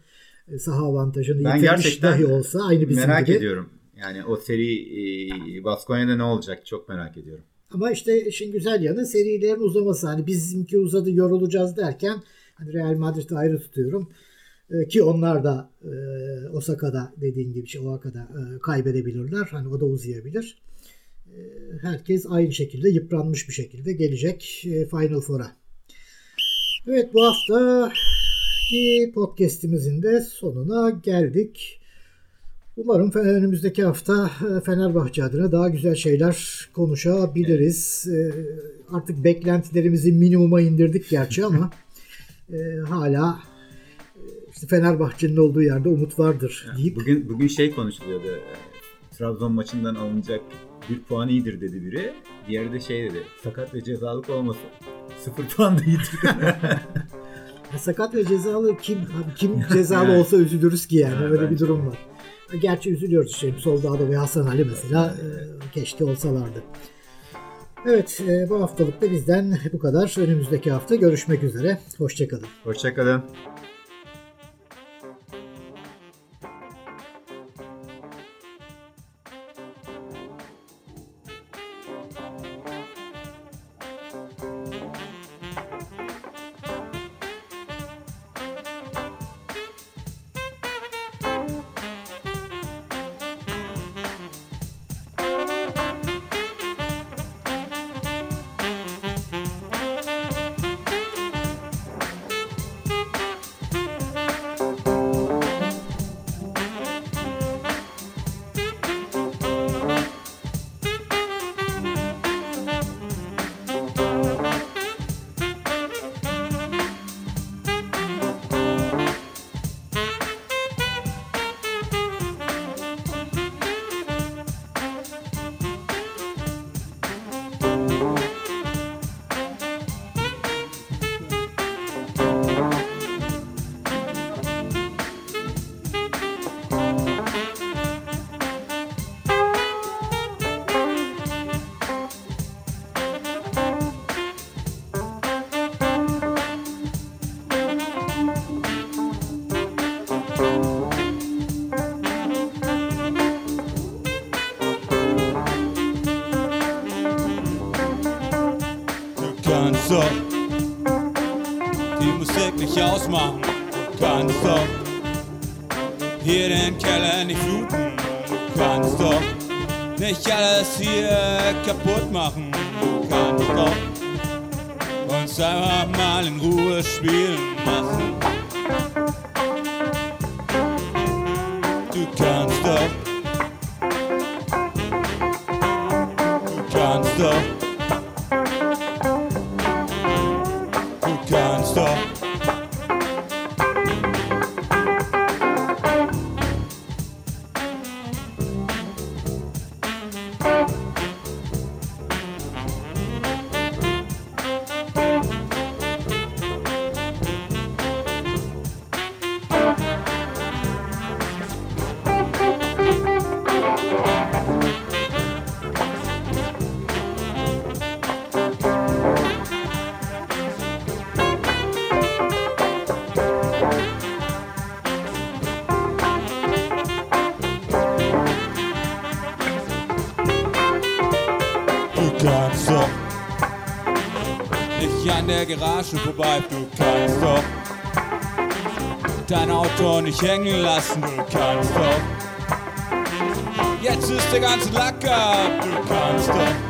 E, saha avantajını Ben yitirmiş gerçekten dahi olsa aynı bizim merak gibi. ediyorum. Yani o seri e, Baskonya'da ne olacak çok merak ediyorum. Ama işte işin güzel yanı serilerin uzaması. Hani bizimki uzadı yorulacağız derken hani Real Madrid'i ayrı tutuyorum. E, ki onlar da e, Osaka'da dediğin gibi şey Osaka'da e, kaybedebilirler. Hani o da uzayabilir. Herkes aynı şekilde yıpranmış bir şekilde gelecek e, Final Four'a. Evet bu hafta podcast'imizin de sonuna geldik. Umarım önümüzdeki hafta e, Fenerbahçe adına daha güzel şeyler konuşabiliriz. E, Artık beklentilerimizi minimuma indirdik gerçi ama hala işte Fenerbahçe'nin olduğu yerde umut vardır deyip Bugün bugün şey konuşuluyordu. Trabzon maçından alınacak bir puan iyidir dedi biri. Diğeri de şey dedi. Sakat ve cezalık olmasın. Sıfır puan da iyidir. sakat ve cezalı kim abi kim cezalı olsa üzülürüz ki yani öyle bir durum var. Gerçi üzülüyoruz işte Soldado ve Hasan Ali mesela e, keşke olsalardı. Evet e, bu haftalık da bizden bu kadar. Önümüzdeki hafta görüşmek üzere. Hoşçakalın. Hoşçakalın. Kaputt machen. Kannst doch nicht an der Garage vorbei. Du kannst doch dein Auto nicht hängen lassen. Du kannst doch. Jetzt ist der ganze Lack ab. Du kannst doch.